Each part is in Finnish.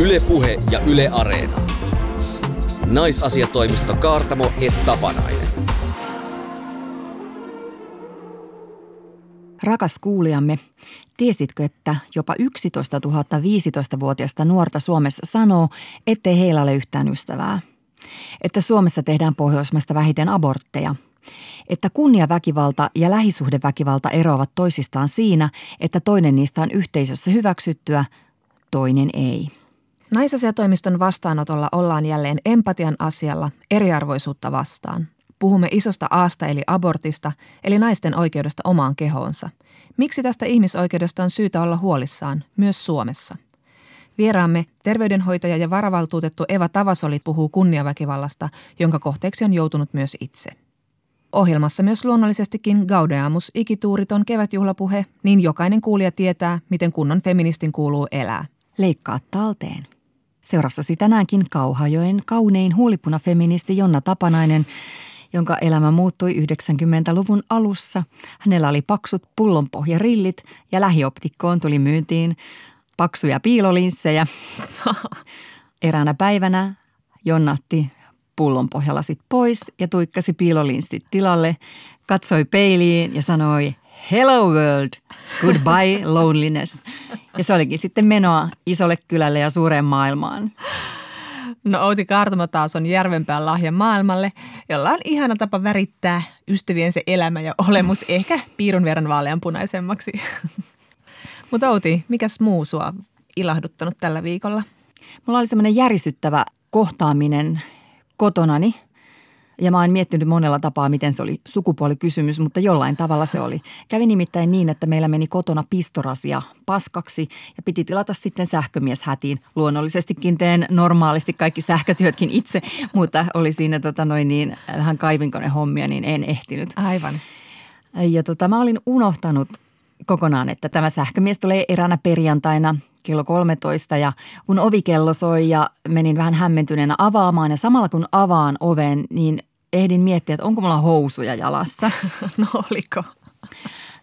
Ylepuhe ja Yle Areena. Naisasiatoimisto Kaartamo et Tapanainen. Rakas kuulijamme, tiesitkö, että jopa 11 000 15-vuotiaista nuorta Suomessa sanoo, ettei heillä ole yhtään ystävää? Että Suomessa tehdään Pohjoismaista vähiten abortteja – että kunniaväkivalta ja lähisuhdeväkivalta eroavat toisistaan siinä, että toinen niistä on yhteisössä hyväksyttyä, toinen ei. Naisasiatoimiston vastaanotolla ollaan jälleen empatian asialla eriarvoisuutta vastaan. Puhumme isosta aasta eli abortista, eli naisten oikeudesta omaan kehoonsa. Miksi tästä ihmisoikeudesta on syytä olla huolissaan, myös Suomessa? Vieraamme terveydenhoitaja ja varavaltuutettu Eva Tavasoli puhuu kunniaväkivallasta, jonka kohteeksi on joutunut myös itse. Ohjelmassa myös luonnollisestikin Gaudeamus ikituuriton kevätjuhlapuhe, niin jokainen kuulija tietää, miten kunnon feministin kuuluu elää. Leikkaa talteen. Seurassasi tänäänkin Kauhajoen kaunein huulipuna-feministi Jonna Tapanainen, jonka elämä muuttui 90-luvun alussa. Hänellä oli paksut pullonpohjarillit ja lähioptikkoon tuli myyntiin paksuja piilolinssejä. Eräänä päivänä Jonnatti pullon pohjalasit pois ja tuikkasi piilolinssit tilalle, katsoi peiliin ja sanoi Hello world, goodbye loneliness. Ja se olikin sitten menoa isolle kylälle ja suureen maailmaan. No Outi Kaartamo taas on Järvenpään lahja maailmalle, jolla on ihana tapa värittää ystäviensä elämä ja olemus ehkä piirun verran vaaleanpunaisemmaksi. Mutta Outi, mikäs muu sua ilahduttanut tällä viikolla? Mulla oli semmoinen järisyttävä kohtaaminen kotonani – ja mä oon miettinyt monella tapaa, miten se oli sukupuolikysymys, mutta jollain tavalla se oli. Kävi nimittäin niin, että meillä meni kotona pistorasia paskaksi ja piti tilata sitten sähkömies hätiin. Luonnollisestikin teen normaalisti kaikki sähkötyötkin itse, mutta oli siinä tota noin niin, vähän kaivinkone hommia, niin en ehtinyt. Aivan. Ja tota, mä olin unohtanut kokonaan, että tämä sähkömies tulee eräänä perjantaina kello 13 ja kun ovikello soi ja menin vähän hämmentyneenä avaamaan ja samalla kun avaan oven, niin ehdin miettiä, että onko mulla housuja jalassa. No oliko?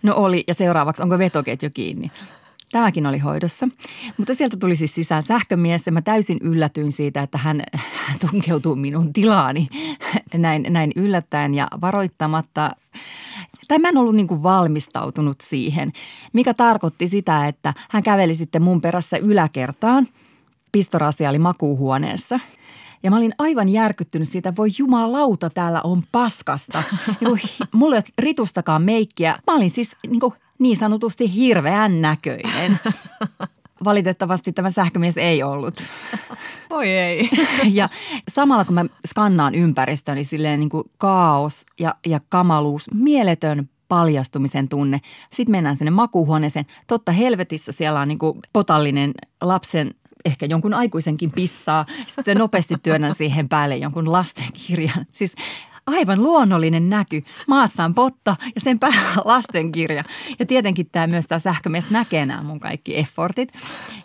No oli ja seuraavaksi onko vetoketju kiinni. Tämäkin oli hoidossa. Mutta sieltä tuli siis sisään sähkömies ja mä täysin yllätyin siitä, että hän tunkeutuu minun tilaani näin, näin yllättäen ja varoittamatta – tai mä en ollut niin kuin valmistautunut siihen, mikä tarkoitti sitä, että hän käveli sitten mun perässä yläkertaan. Pistorasia oli makuuhuoneessa. Ja mä olin aivan järkyttynyt siitä, voi jumalauta, täällä on paskasta. Niin mulla ei ole ritustakaan meikkiä. Mä olin siis niin, kuin niin sanotusti hirveän näköinen. Valitettavasti tämä sähkömies ei ollut. Oi ei. Ja samalla kun mä skannaan ympäristöni niin silleen niin kuin kaos ja, ja kamaluus, mieletön paljastumisen tunne. Sitten mennään sinne makuuhuoneeseen. Totta helvetissä siellä on niin kuin potallinen lapsen ehkä jonkun aikuisenkin pissaa. Sitten nopeasti työnnän siihen päälle jonkun lastenkirjan. Siis aivan luonnollinen näky. Maassa on potta ja sen päällä lastenkirja. Ja tietenkin tämä myös tämä sähkömies näkee nämä mun kaikki effortit.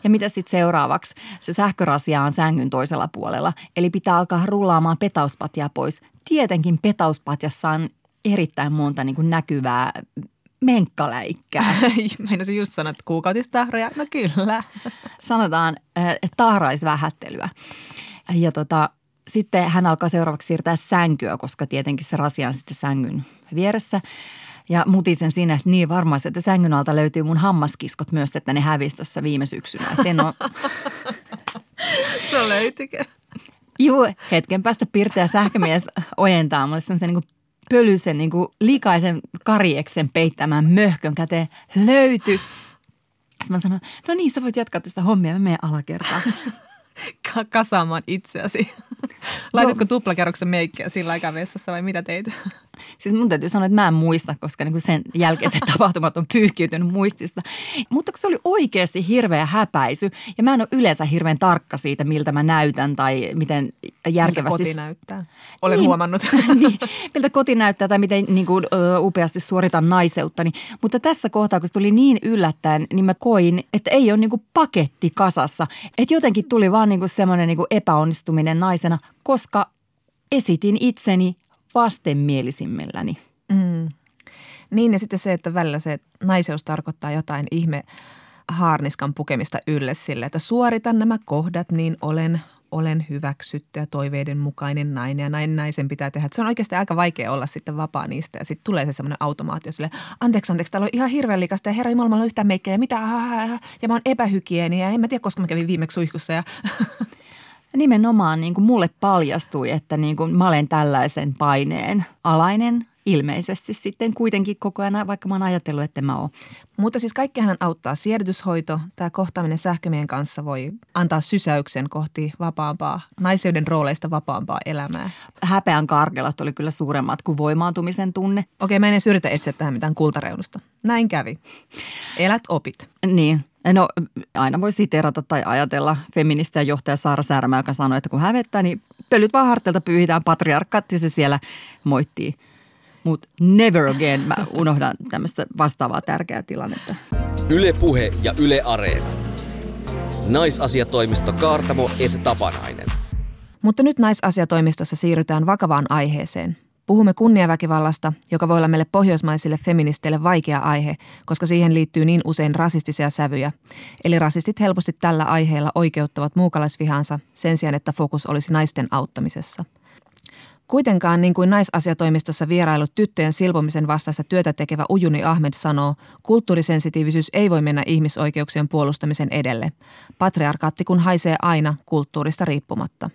Ja mitä sitten seuraavaksi? Se sähkörasia on sängyn toisella puolella. Eli pitää alkaa rullaamaan petauspatja pois. Tietenkin petauspatjassa on erittäin monta niin kuin näkyvää menkkaläikkää. Meinasin just sanoa, että kuukautistahroja. No kyllä. Sanotaan äh, tahraisvähättelyä. Ja tota, sitten hän alkaa seuraavaksi siirtää sänkyä, koska tietenkin se rasia on sitten sängyn vieressä. Ja mutisen siinä, että niin varmaan, että sängyn alta löytyy mun hammaskiskot myös, että ne hävisi tuossa viime syksynä. Että en ole... no löytykö? Juu, hetken päästä pirteä sähkömies ojentaa mulle semmoisen niin pölyisen, niin kuin likaisen karieksen peittämään möhkön käteen. Löyty. Sitten mä sanoin, no niin, sä voit jatkaa tästä hommia, mä menen alakertaan kasaamaan itseäsi. Laititko tuplakerroksen meikkiä sillä aikaa vessassa vai mitä teit? Siis mun täytyy sanoa, että mä en muista, koska niin kuin sen jälkeiset tapahtumat on pyyhkiytynyt muistista. Mutta se oli oikeasti hirveä häpäisy ja mä en ole yleensä hirveän tarkka siitä, miltä mä näytän tai miten järkevästi. Miltä koti näyttää. Olen niin, huomannut. niin, miltä koti näyttää tai miten niin kuin, ö, upeasti suoritan naiseuttani. Mutta tässä kohtaa, kun se tuli niin yllättäen, niin mä koin, että ei ole niin kuin paketti kasassa. Että jotenkin tuli vaan niin kuin semmoinen niin kuin epäonnistuminen naisena, koska esitin itseni vastenmielisimmilläni. Mm. Niin ja sitten se, että välillä se naiseus tarkoittaa jotain ihme haarniskan pukemista ylle sille, että suoritan nämä kohdat, niin olen, olen hyväksytty ja toiveiden mukainen nainen ja näin naisen pitää tehdä. se on oikeasti aika vaikea olla sitten vapaa niistä ja sitten tulee se semmoinen automaatio sille, anteeksi, anteeksi, täällä on ihan hirveän likasta ja herra Jumala, on yhtään meikkejä ja mitä, ja mä oon epähygieni ja en mä tiedä, koska mä kävin viimeksi suihkussa ja Nimenomaan niin kuin mulle paljastui, että niin kuin mä olen tällaisen paineen alainen ilmeisesti sitten kuitenkin koko ajan, vaikka mä oon ajatellut, että mä oon. Mutta siis kaikkihan auttaa. Siedätyshoito, tämä kohtaaminen sähkömien kanssa voi antaa sysäyksen kohti vapaampaa, naisyyden rooleista vapaampaa elämää. Häpeän karkelat oli kyllä suuremmat kuin voimaantumisen tunne. Okei, mä en edes yritä etsiä tähän mitään kultareunusta. Näin kävi. Elät opit. Niin, No aina voi siterata tai ajatella feministiä johtaja Saara Särmä, joka sanoi, että kun hävettää, niin pölyt vaan harteilta pyyhitään patriarkatti, se siellä moittii. Mutta never again mä unohdan tämmöistä vastaavaa tärkeää tilannetta. Yle Puhe ja Yle Areena. Naisasiatoimisto Kaartamo et Tapanainen. Mutta nyt naisasiatoimistossa siirrytään vakavaan aiheeseen – Puhumme kunniaväkivallasta, joka voi olla meille pohjoismaisille feministeille vaikea aihe, koska siihen liittyy niin usein rasistisia sävyjä. Eli rasistit helposti tällä aiheella oikeuttavat muukalaisvihansa sen sijaan, että fokus olisi naisten auttamisessa. Kuitenkaan, niin kuin naisasiatoimistossa vierailut tyttöjen silpomisen vastaista työtä tekevä Ujuni Ahmed sanoo, kulttuurisensitiivisyys ei voi mennä ihmisoikeuksien puolustamisen edelle. Patriarkaatti kun haisee aina kulttuurista riippumatta.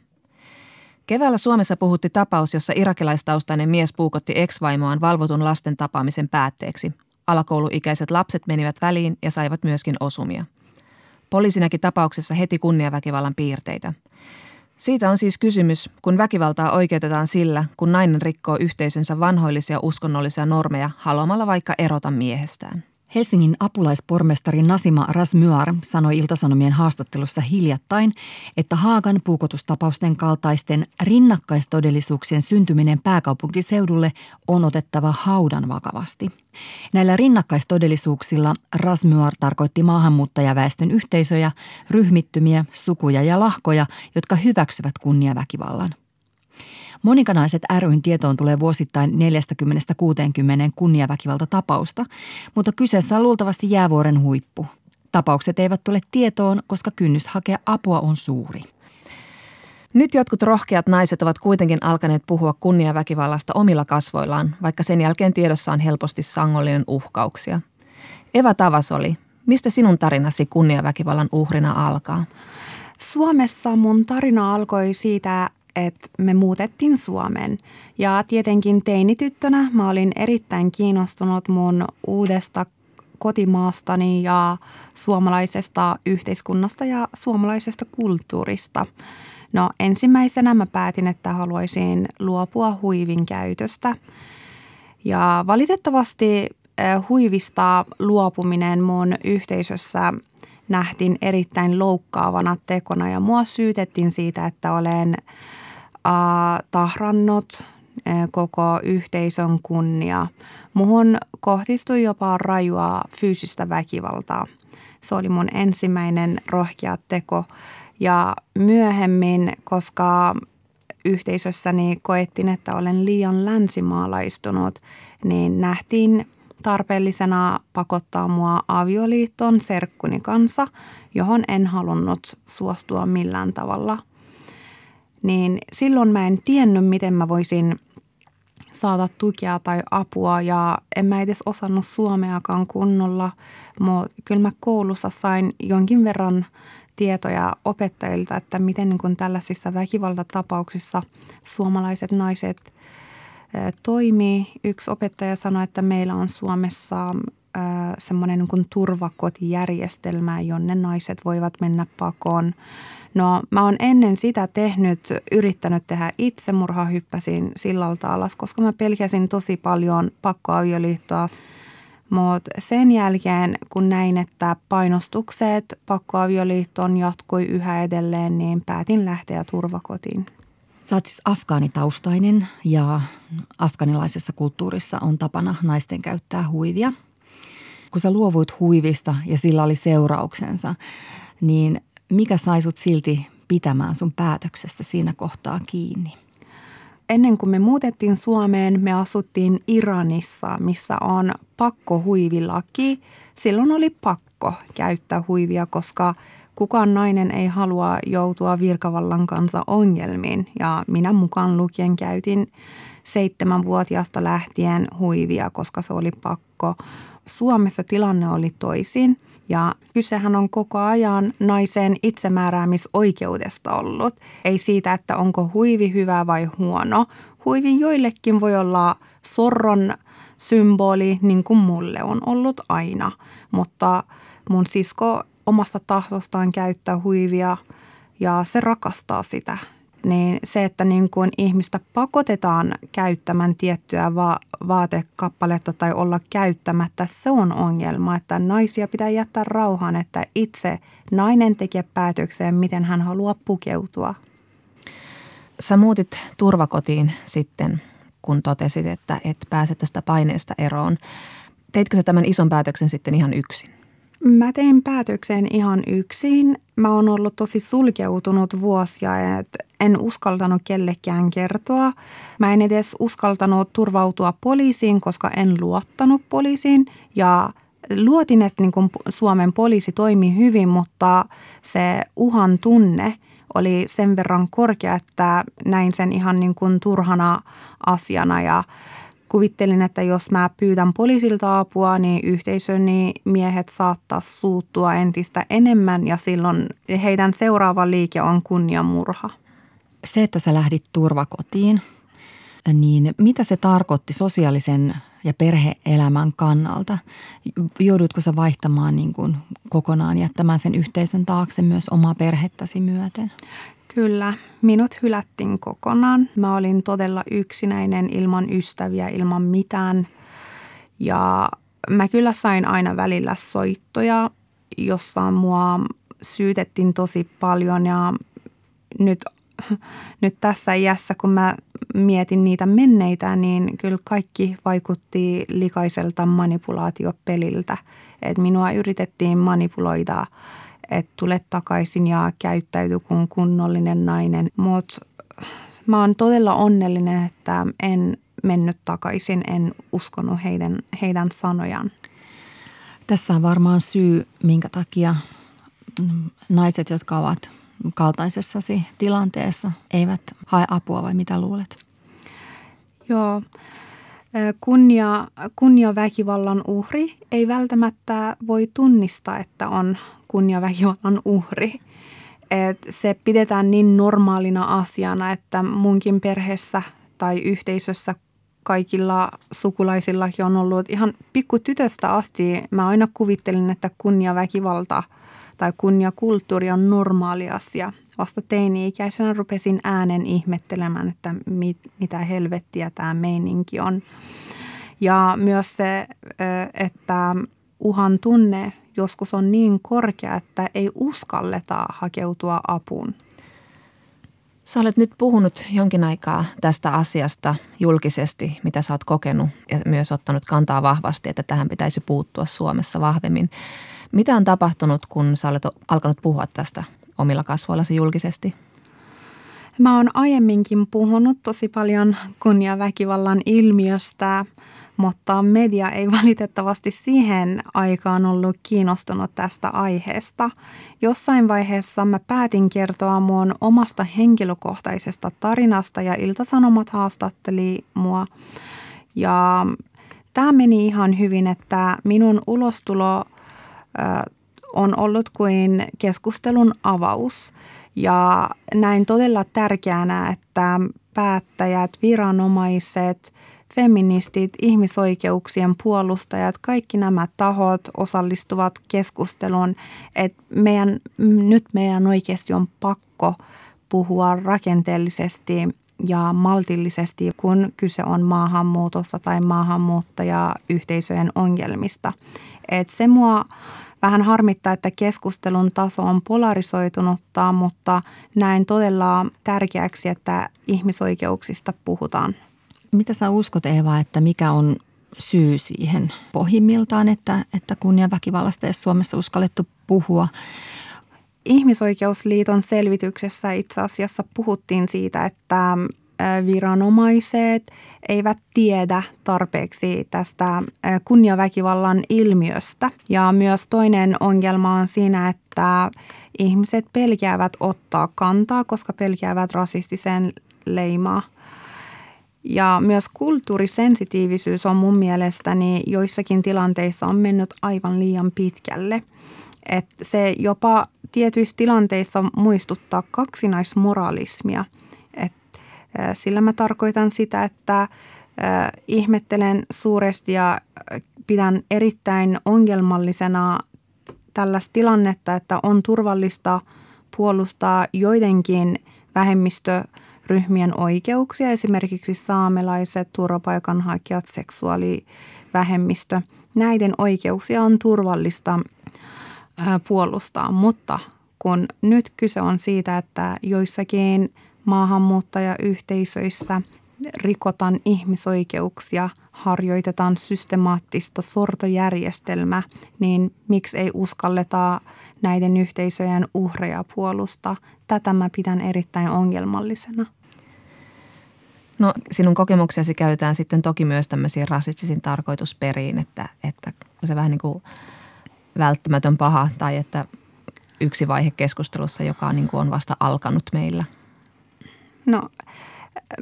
Keväällä Suomessa puhutti tapaus, jossa irakilaistaustainen mies puukotti ex-vaimoaan valvotun lasten tapaamisen päätteeksi. Alakouluikäiset lapset menivät väliin ja saivat myöskin osumia. Poliisi näki tapauksessa heti kunniaväkivallan piirteitä. Siitä on siis kysymys, kun väkivaltaa oikeutetaan sillä, kun nainen rikkoo yhteisönsä vanhoillisia uskonnollisia normeja haluamalla vaikka erota miehestään. Helsingin apulaispormestari Nasima Rasmyar sanoi Iltasanomien haastattelussa hiljattain, että Haagan puukotustapausten kaltaisten rinnakkaistodellisuuksien syntyminen pääkaupunkiseudulle on otettava haudan vakavasti. Näillä rinnakkaistodellisuuksilla Rasmyar tarkoitti maahanmuuttajaväestön yhteisöjä, ryhmittymiä, sukuja ja lahkoja, jotka hyväksyvät kunniaväkivallan – Monikanaiset ryn tietoon tulee vuosittain 40-60 kunniaväkivalta tapausta, mutta kyseessä on luultavasti jäävuoren huippu. Tapaukset eivät tule tietoon, koska kynnys hakea apua on suuri. Nyt jotkut rohkeat naiset ovat kuitenkin alkaneet puhua kunniaväkivallasta omilla kasvoillaan, vaikka sen jälkeen tiedossa on helposti sangollinen uhkauksia. Eva Tavasoli, mistä sinun tarinasi kunniaväkivallan uhrina alkaa? Suomessa mun tarina alkoi siitä, että me muutettiin Suomeen. Ja tietenkin teinityttönä mä olin erittäin kiinnostunut mun uudesta kotimaastani ja suomalaisesta yhteiskunnasta ja suomalaisesta kulttuurista. No ensimmäisenä mä päätin, että haluaisin luopua huivin käytöstä. Ja valitettavasti eh, huivista luopuminen mun yhteisössä nähtiin erittäin loukkaavana tekona ja mua syytettiin siitä, että olen tahrannut koko yhteisön kunnia. Muhun kohtistui jopa rajua fyysistä väkivaltaa. Se oli mun ensimmäinen rohkea teko. Ja myöhemmin, koska yhteisössäni koettiin, että olen liian länsimaalaistunut, niin nähtiin tarpeellisena pakottaa mua avioliittoon serkkuni kanssa, johon en halunnut suostua millään tavalla – niin silloin mä en tiennyt, miten mä voisin saada tukea tai apua ja en mä edes osannut suomeakaan kunnolla. Mutta kyllä mä koulussa sain jonkin verran tietoja opettajilta, että miten niin kuin tällaisissa väkivaltatapauksissa suomalaiset naiset toimii. Yksi opettaja sanoi, että meillä on Suomessa semmoinen niin turvakotijärjestelmä, jonne naiset voivat mennä pakoon No mä oon ennen sitä tehnyt, yrittänyt tehdä itsemurha, hyppäsin sillalta alas, koska mä pelkäsin tosi paljon pakkoavioliittoa. Mutta sen jälkeen, kun näin, että painostukset pakkoavioliittoon jatkui yhä edelleen, niin päätin lähteä turvakotiin. Sä oot siis afgaanitaustainen ja afganilaisessa kulttuurissa on tapana naisten käyttää huivia. Kun sä luovuit huivista ja sillä oli seurauksensa, niin mikä sai sut silti pitämään sun päätöksestä siinä kohtaa kiinni? ennen kuin me muutettiin Suomeen, me asuttiin Iranissa, missä on pakko huivilaki. Silloin oli pakko käyttää huivia, koska kukaan nainen ei halua joutua virkavallan kanssa ongelmiin. Ja minä mukaan lukien käytin seitsemänvuotiaasta lähtien huivia, koska se oli pakko. Suomessa tilanne oli toisin ja kysehän on koko ajan naisen itsemääräämisoikeudesta ollut. Ei siitä, että onko huivi hyvä vai huono. Huivi joillekin voi olla sorron symboli, niin kuin mulle on ollut aina. Mutta mun sisko omasta tahtostaan käyttää huivia ja se rakastaa sitä niin se, että niin kuin ihmistä pakotetaan käyttämään tiettyä va- vaatekappaletta tai olla käyttämättä, se on ongelma. Että naisia pitää jättää rauhaan, että itse nainen tekee päätökseen, miten hän haluaa pukeutua. Sä muutit turvakotiin sitten, kun totesit, että et pääse tästä paineesta eroon. Teitkö sä tämän ison päätöksen sitten ihan yksin? Mä tein päätöksen ihan yksin. Mä oon ollut tosi sulkeutunut vuosia, että en uskaltanut kellekään kertoa. Mä en edes uskaltanut turvautua poliisiin, koska en luottanut poliisiin ja luotin, että niin kuin Suomen poliisi toimi hyvin, mutta se uhan tunne oli sen verran korkea, että näin sen ihan niin kuin turhana asiana ja kuvittelin, että jos mä pyydän poliisilta apua, niin yhteisöni miehet saattaa suuttua entistä enemmän ja silloin heidän seuraava liike on kunniamurha. Se, että sä lähdit turvakotiin, niin mitä se tarkoitti sosiaalisen ja perheelämän kannalta? Joudutko sä vaihtamaan niin kuin kokonaan, jättämään sen yhteisön taakse myös omaa perhettäsi myöten? Kyllä, minut hylättiin kokonaan. Mä olin todella yksinäinen ilman ystäviä, ilman mitään. Ja mä kyllä sain aina välillä soittoja, jossa mua syytettiin tosi paljon ja nyt, nyt tässä iässä, kun mä mietin niitä menneitä, niin kyllä kaikki vaikutti likaiselta manipulaatiopeliltä. Et minua yritettiin manipuloida että tule takaisin ja käyttäydy kuin kunnollinen nainen. Mutta mä oon todella onnellinen, että en mennyt takaisin, en uskonut heidän, heidän sanojaan. Tässä on varmaan syy, minkä takia naiset, jotka ovat kaltaisessasi tilanteessa, eivät hae apua vai mitä luulet? Joo. Kunnia, kunnia väkivallan uhri ei välttämättä voi tunnistaa, että on kunniaväkivallan uhri. Et se pidetään niin normaalina asiana, että munkin perheessä tai yhteisössä kaikilla sukulaisillakin on ollut ihan pikkutytöstä asti. Mä aina kuvittelin, että kunniaväkivalta tai kunniakulttuuri on normaali asia. Vasta teini-ikäisenä rupesin äänen ihmettelemään, että mit, mitä helvettiä tämä meininki on. Ja myös se, että uhan tunne joskus on niin korkea, että ei uskalleta hakeutua apuun. Sä olet nyt puhunut jonkin aikaa tästä asiasta julkisesti, mitä sä oot kokenut ja myös ottanut kantaa vahvasti, että tähän pitäisi puuttua Suomessa vahvemmin. Mitä on tapahtunut, kun sä olet alkanut puhua tästä omilla kasvoillasi julkisesti? Mä oon aiemminkin puhunut tosi paljon kunniaväkivallan ilmiöstä – mutta media ei valitettavasti siihen aikaan ollut kiinnostunut tästä aiheesta. Jossain vaiheessa mä päätin kertoa mun omasta henkilökohtaisesta tarinasta ja Iltasanomat haastatteli mua. Ja tämä meni ihan hyvin, että minun ulostulo on ollut kuin keskustelun avaus. Ja näin todella tärkeänä, että päättäjät, viranomaiset – feministit, ihmisoikeuksien puolustajat, kaikki nämä tahot osallistuvat keskusteluun, että meidän, nyt meidän oikeasti on pakko puhua rakenteellisesti ja maltillisesti, kun kyse on maahanmuutossa tai maahanmuuttajayhteisöjen ongelmista. Et se mua vähän harmittaa, että keskustelun taso on polarisoitunutta, mutta näin todella tärkeäksi, että ihmisoikeuksista puhutaan. Mitä sä uskot Eeva, että mikä on syy siihen pohjimmiltaan, että, että kunniaväkivallasta ei Suomessa uskallettu puhua? Ihmisoikeusliiton selvityksessä itse asiassa puhuttiin siitä, että viranomaiset eivät tiedä tarpeeksi tästä kunniaväkivallan ilmiöstä. Ja myös toinen ongelma on siinä, että ihmiset pelkäävät ottaa kantaa, koska pelkäävät rasistisen leimaa. Ja myös kulttuurisensitiivisyys on mun mielestäni joissakin tilanteissa on mennyt aivan liian pitkälle. Et se jopa tietyissä tilanteissa muistuttaa kaksinaismoralismia. Et, sillä mä tarkoitan sitä, että ihmettelen suuresti ja pidän erittäin ongelmallisena tällaista tilannetta, että on turvallista puolustaa joidenkin vähemmistöryhmien oikeuksia, esimerkiksi saamelaiset, turvapaikanhakijat, seksuaalivähemmistö. Näiden oikeuksia on turvallista puolustaa, mutta kun nyt kyse on siitä, että joissakin maahanmuuttajayhteisöissä rikotaan ihmisoikeuksia, harjoitetaan systemaattista sortojärjestelmää, niin miksi ei uskalleta näiden yhteisöjen uhreja puolustaa? Tätä mä pidän erittäin ongelmallisena. No sinun kokemuksiasi käytetään sitten toki myös tämmöisiin rasistisiin tarkoitusperiin, että, että se vähän niin kuin välttämätön paha tai että yksi vaihe keskustelussa, joka niin kuin on vasta alkanut meillä? No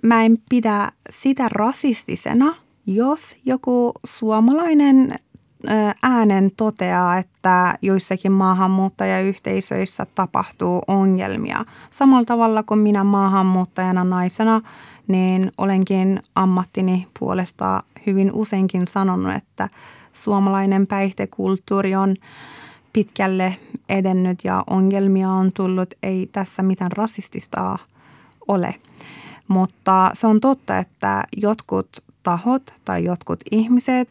mä en pidä sitä rasistisena, jos joku suomalainen äänen toteaa, että joissakin maahanmuuttajayhteisöissä tapahtuu ongelmia. Samalla tavalla kuin minä maahanmuuttajana naisena, niin olenkin ammattini puolesta hyvin useinkin sanonut, että suomalainen päihtekulttuuri on pitkälle edennyt ja ongelmia on tullut. Ei tässä mitään rasistista ole. Mutta se on totta, että jotkut tahot tai jotkut ihmiset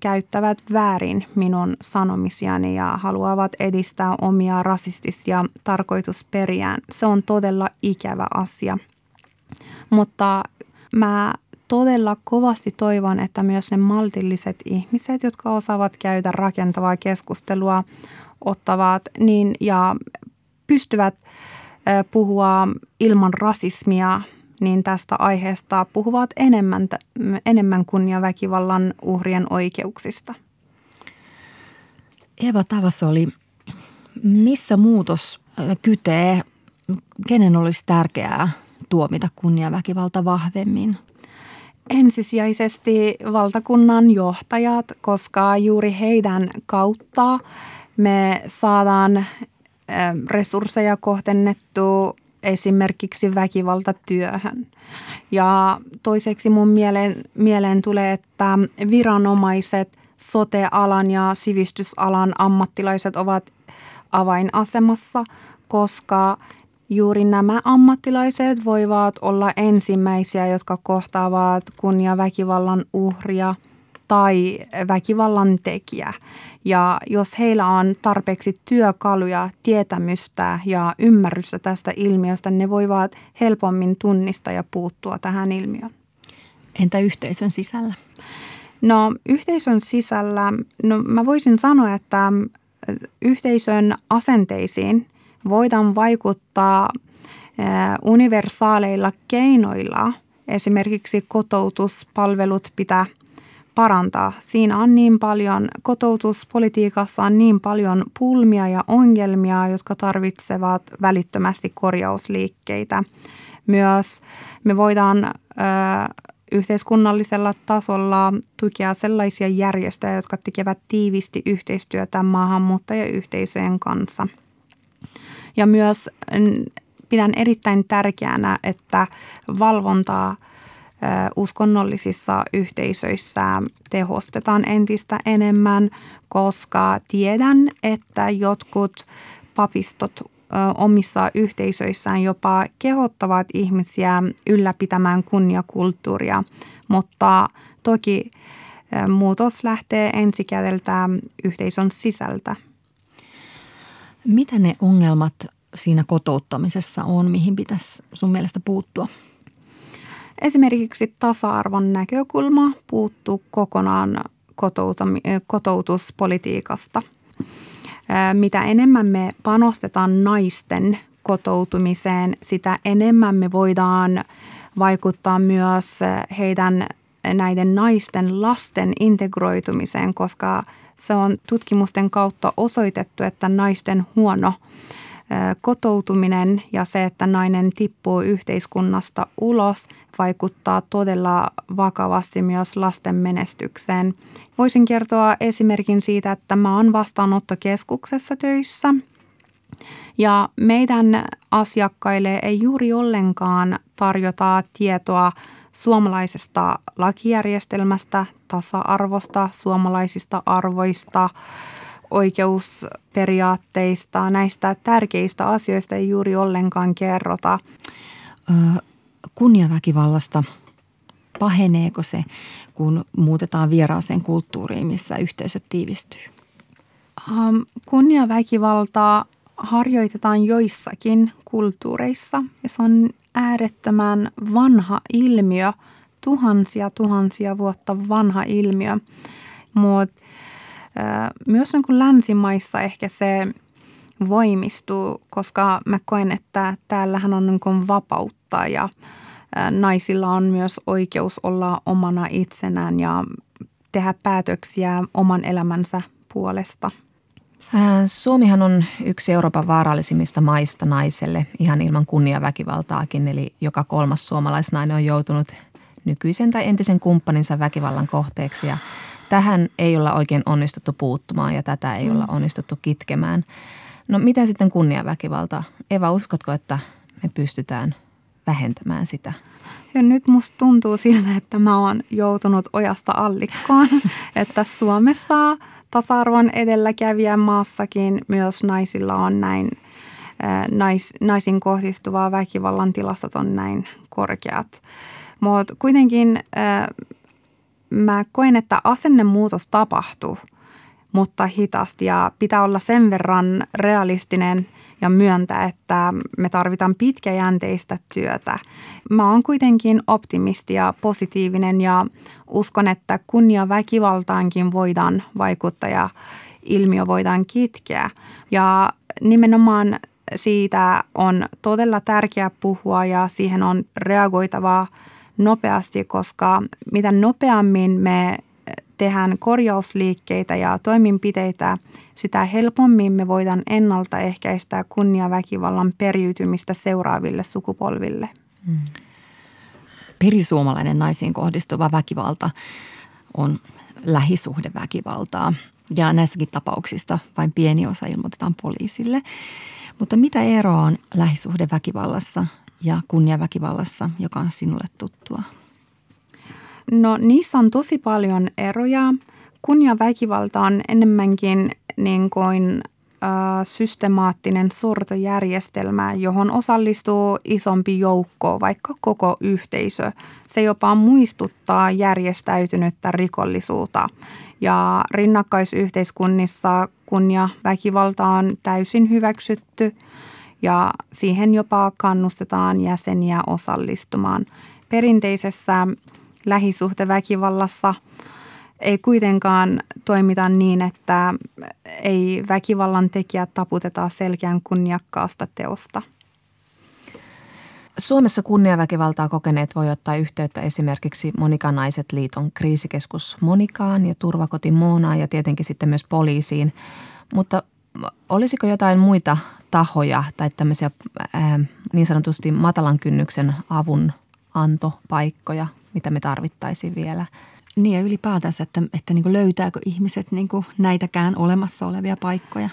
käyttävät väärin minun sanomisiani ja haluavat edistää omia rasistisia tarkoitusperiään. Se on todella ikävä asia. Mutta mä todella kovasti toivon, että myös ne maltilliset ihmiset, jotka osaavat käydä rakentavaa keskustelua, ottavat niin ja pystyvät puhua ilman rasismia, niin tästä aiheesta puhuvat enemmän, enemmän väkivallan uhrien oikeuksista. Eva Tavasoli, missä muutos kytee, kenen olisi tärkeää tuomita kunniaväkivalta vahvemmin? Ensisijaisesti valtakunnan johtajat, koska juuri heidän kautta me saadaan resursseja kohdennettu esimerkiksi väkivaltatyöhön. Ja toiseksi mun mieleen, mieleen tulee, että viranomaiset, sote-alan ja sivistysalan ammattilaiset ovat avainasemassa, koska Juuri nämä ammattilaiset voivat olla ensimmäisiä, jotka kohtaavat kunnia väkivallan uhria tai väkivallan tekijä. Ja jos heillä on tarpeeksi työkaluja, tietämystä ja ymmärrystä tästä ilmiöstä, ne voivat helpommin tunnistaa ja puuttua tähän ilmiöön. Entä yhteisön sisällä? No yhteisön sisällä, no mä voisin sanoa, että yhteisön asenteisiin – voidaan vaikuttaa universaaleilla keinoilla. Esimerkiksi kotoutuspalvelut pitää parantaa. Siinä on niin paljon, kotoutuspolitiikassa on niin paljon pulmia ja ongelmia, jotka tarvitsevat välittömästi korjausliikkeitä. Myös me voidaan ö, yhteiskunnallisella tasolla tukea sellaisia järjestöjä, jotka tekevät tiivisti yhteistyötä maahanmuuttajayhteisöjen kanssa – ja myös pidän erittäin tärkeänä, että valvontaa uskonnollisissa yhteisöissä tehostetaan entistä enemmän, koska tiedän, että jotkut papistot omissa yhteisöissään jopa kehottavat ihmisiä ylläpitämään kunniakulttuuria, mutta toki muutos lähtee ensikädeltä yhteisön sisältä. Mitä ne ongelmat siinä kotouttamisessa on, mihin pitäisi sun mielestä puuttua? Esimerkiksi tasa-arvon näkökulma puuttuu kokonaan kotoutuspolitiikasta. Mitä enemmän me panostetaan naisten kotoutumiseen, sitä enemmän me voidaan vaikuttaa myös heidän näiden naisten lasten integroitumiseen, koska se on tutkimusten kautta osoitettu, että naisten huono kotoutuminen ja se, että nainen tippuu yhteiskunnasta ulos, vaikuttaa todella vakavasti myös lasten menestykseen. Voisin kertoa esimerkin siitä, että mä oon vastaanottokeskuksessa töissä ja meidän asiakkaille ei juuri ollenkaan tarjota tietoa suomalaisesta lakijärjestelmästä, tasa-arvosta, suomalaisista arvoista, oikeusperiaatteista, näistä tärkeistä asioista ei juuri ollenkaan kerrota. Kunniaväkivallasta paheneeko se, kun muutetaan vieraaseen kulttuuriin, missä yhteisöt tiivistyy? Kunniaväkivaltaa harjoitetaan joissakin kulttuureissa ja se on äärettömän vanha ilmiö, tuhansia tuhansia vuotta vanha ilmiö. Mutta myös niin kuin länsimaissa ehkä se voimistuu, koska mä koen, että täällähän on niin kuin vapautta ja naisilla on myös oikeus olla omana itsenään ja tehdä päätöksiä oman elämänsä puolesta. Suomihan on yksi Euroopan vaarallisimmista maista naiselle ihan ilman kunniaväkivaltaakin, eli joka kolmas suomalaisnainen on joutunut nykyisen tai entisen kumppaninsa väkivallan kohteeksi ja tähän ei olla oikein onnistuttu puuttumaan ja tätä ei olla mm. onnistuttu kitkemään. No miten sitten kunniaväkivalta? Eva, uskotko, että me pystytään vähentämään sitä? Ja nyt musta tuntuu siltä, että mä oon joutunut ojasta allikkoon, että Suomessa tasa-arvon edelläkävijän maassakin myös naisilla on näin, nais, naisin kohdistuvaa väkivallan tilastot on näin korkeat. Mutta kuitenkin mä koen, että asennemuutos tapahtuu, mutta hitaasti ja pitää olla sen verran realistinen ja myöntää, että me tarvitaan pitkäjänteistä työtä. Mä oon kuitenkin optimisti ja positiivinen ja uskon, että kunnia väkivaltaankin voidaan vaikuttaa ja ilmiö voidaan kitkeä. Ja nimenomaan siitä on todella tärkeää puhua ja siihen on reagoitavaa nopeasti, koska mitä nopeammin me tehdään korjausliikkeitä ja toimenpiteitä, sitä helpommin me voidaan ennaltaehkäistä kunniaväkivallan periytymistä seuraaville sukupolville. Hmm. Perisuomalainen naisiin kohdistuva väkivalta on lähisuhdeväkivaltaa ja näissäkin tapauksista vain pieni osa ilmoitetaan poliisille. Mutta mitä eroa on lähisuhdeväkivallassa ja kunniaväkivallassa, joka on sinulle tuttua? No niissä on tosi paljon eroja. Kunniaväkivalta on enemmänkin niin kuin systemaattinen sortojärjestelmä, johon osallistuu isompi joukko, vaikka koko yhteisö. Se jopa muistuttaa järjestäytynyttä rikollisuutta. Ja rinnakkaisyhteiskunnissa kunnia väkivalta on täysin hyväksytty ja siihen jopa kannustetaan jäseniä osallistumaan. Perinteisessä lähisuhdeväkivallassa ei kuitenkaan toimita niin, että ei väkivallan tekijät taputeta selkeän kunniakkaasta teosta. Suomessa kunniaväkivaltaa kokeneet voi ottaa yhteyttä esimerkiksi Monikanaiset liiton kriisikeskus Monikaan ja turvakoti Moonaan ja tietenkin sitten myös poliisiin. Mutta olisiko jotain muita tahoja tai tämmöisiä ää, niin sanotusti matalan kynnyksen avun antopaikkoja, mitä me tarvittaisiin vielä? Niin ja ylipäätänsä, että, että niin löytääkö ihmiset niin näitäkään olemassa olevia paikkoja?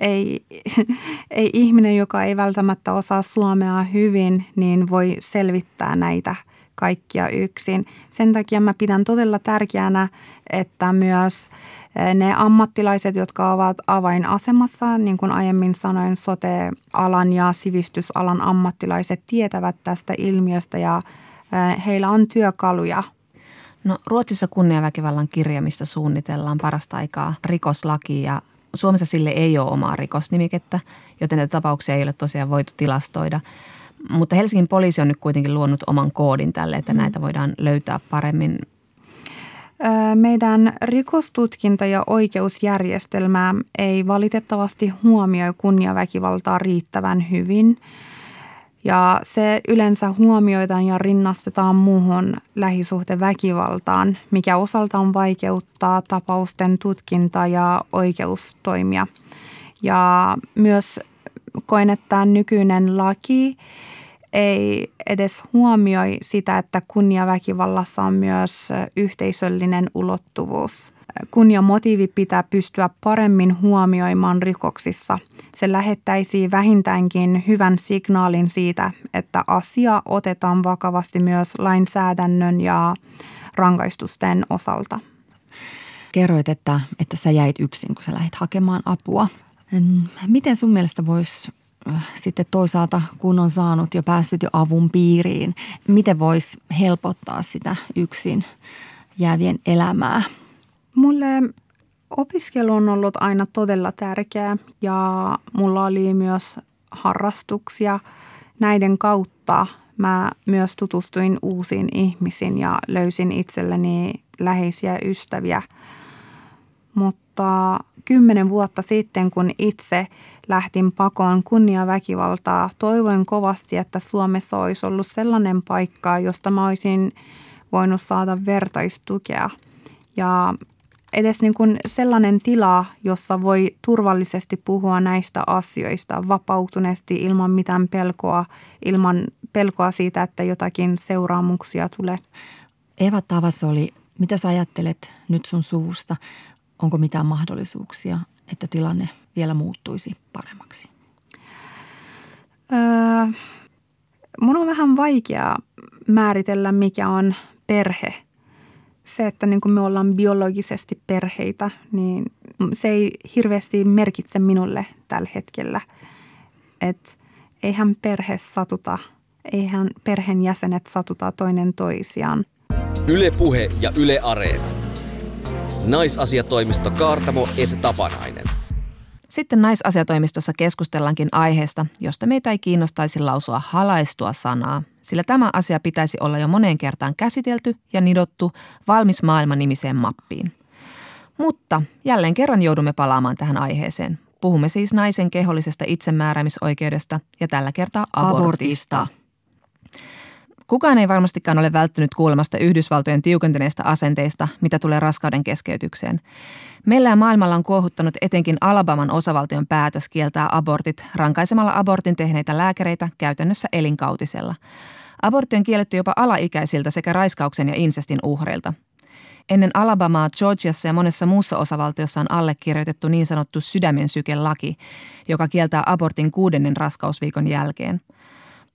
Ei, ei ihminen, joka ei välttämättä osaa suomea hyvin, niin voi selvittää näitä kaikkia yksin. Sen takia mä pidän todella tärkeänä, että myös eh, ne ammattilaiset, jotka ovat avainasemassa, niin kuin aiemmin sanoin, sote-alan ja sivistysalan ammattilaiset tietävät tästä ilmiöstä ja heillä on työkaluja. No Ruotsissa kunniaväkivallan kirjamista suunnitellaan parasta aikaa rikoslaki ja Suomessa sille ei ole omaa rikosnimikettä, joten näitä tapauksia ei ole tosiaan voitu tilastoida. Mutta Helsingin poliisi on nyt kuitenkin luonut oman koodin tälle, että näitä voidaan löytää paremmin. Meidän rikostutkinta- ja oikeusjärjestelmä ei valitettavasti huomioi kunniaväkivaltaa riittävän hyvin – Ja se yleensä huomioidaan ja rinnastetaan muuhun lähisuhdeväkivaltaan, mikä osaltaan vaikeuttaa tapausten tutkintaa ja oikeustoimia. Ja myös koen, että nykyinen laki ei edes huomioi sitä, että kunniaväkivallassa on myös yhteisöllinen ulottuvuus. Kunniamotiivi pitää pystyä paremmin huomioimaan rikoksissa. Se lähettäisi vähintäänkin hyvän signaalin siitä, että asia otetaan vakavasti myös lainsäädännön ja rangaistusten osalta. Kerroit, että, että sä jäit yksin, kun sä lähdit hakemaan apua. Miten sun mielestä voisi sitten toisaalta, kun on saanut jo päässyt jo avun piiriin, miten voisi helpottaa sitä yksin jäävien elämää? Mulle opiskelu on ollut aina todella tärkeää ja mulla oli myös harrastuksia. Näiden kautta mä myös tutustuin uusiin ihmisiin ja löysin itselleni läheisiä ystäviä. Mutta kymmenen vuotta sitten, kun itse lähtin pakoon kunniaväkivaltaa, toivoin kovasti, että Suomessa olisi ollut sellainen paikka, josta mä olisin voinut saada vertaistukea. Ja edes niin kuin sellainen tila, jossa voi turvallisesti puhua näistä asioista vapautuneesti ilman mitään pelkoa, ilman pelkoa siitä, että jotakin seuraamuksia tulee. Eva Tavas oli, mitä sä ajattelet nyt sun suvusta? Onko mitään mahdollisuuksia, että tilanne vielä muuttuisi paremmaksi? Öö, mun on vähän vaikea määritellä, mikä on perhe. Se, että niin kuin me ollaan biologisesti perheitä, niin se ei hirveästi merkitse minulle tällä hetkellä. Että eihän perhe satuta, eihän perheenjäsenet satuta toinen toisiaan. Yle Puhe ja Yle Areena. Naisasiatoimisto Kaartamo et Tapanainen. Sitten naisasiatoimistossa keskustellaankin aiheesta, josta meitä ei kiinnostaisi lausua halaistua sanaa, sillä tämä asia pitäisi olla jo moneen kertaan käsitelty ja nidottu valmis maailman nimiseen mappiin. Mutta jälleen kerran joudumme palaamaan tähän aiheeseen. Puhumme siis naisen kehollisesta itsemääräämisoikeudesta ja tällä kertaa abortista. abortista. Kukaan ei varmastikaan ole välttynyt kuulemasta Yhdysvaltojen tiukentuneista asenteista, mitä tulee raskauden keskeytykseen. Meillä ja maailmalla on kuohuttanut etenkin Alabaman osavaltion päätös kieltää abortit rankaisemalla abortin tehneitä lääkäreitä käytännössä elinkautisella. Abortti on kielletty jopa alaikäisiltä sekä raiskauksen ja insestin uhreilta. Ennen Alabamaa, Georgiassa ja monessa muussa osavaltiossa on allekirjoitettu niin sanottu sydämen sykelaki, joka kieltää abortin kuudennen raskausviikon jälkeen –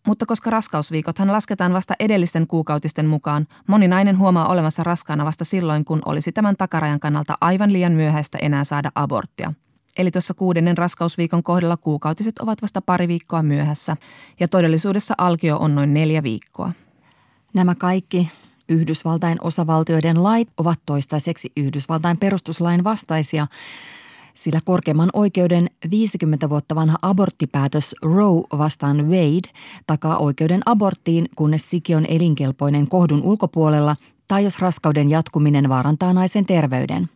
mutta koska raskausviikothan lasketaan vasta edellisten kuukautisten mukaan, moni nainen huomaa olevansa raskaana vasta silloin, kun olisi tämän takarajan kannalta aivan liian myöhäistä enää saada aborttia. Eli tuossa kuudennen raskausviikon kohdalla kuukautiset ovat vasta pari viikkoa myöhässä ja todellisuudessa alkio on noin neljä viikkoa. Nämä kaikki Yhdysvaltain osavaltioiden lait ovat toistaiseksi Yhdysvaltain perustuslain vastaisia – sillä korkeimman oikeuden 50 vuotta vanha aborttipäätös Roe vastaan Wade takaa oikeuden aborttiin, kunnes siki on elinkelpoinen kohdun ulkopuolella tai jos raskauden jatkuminen vaarantaa naisen terveyden.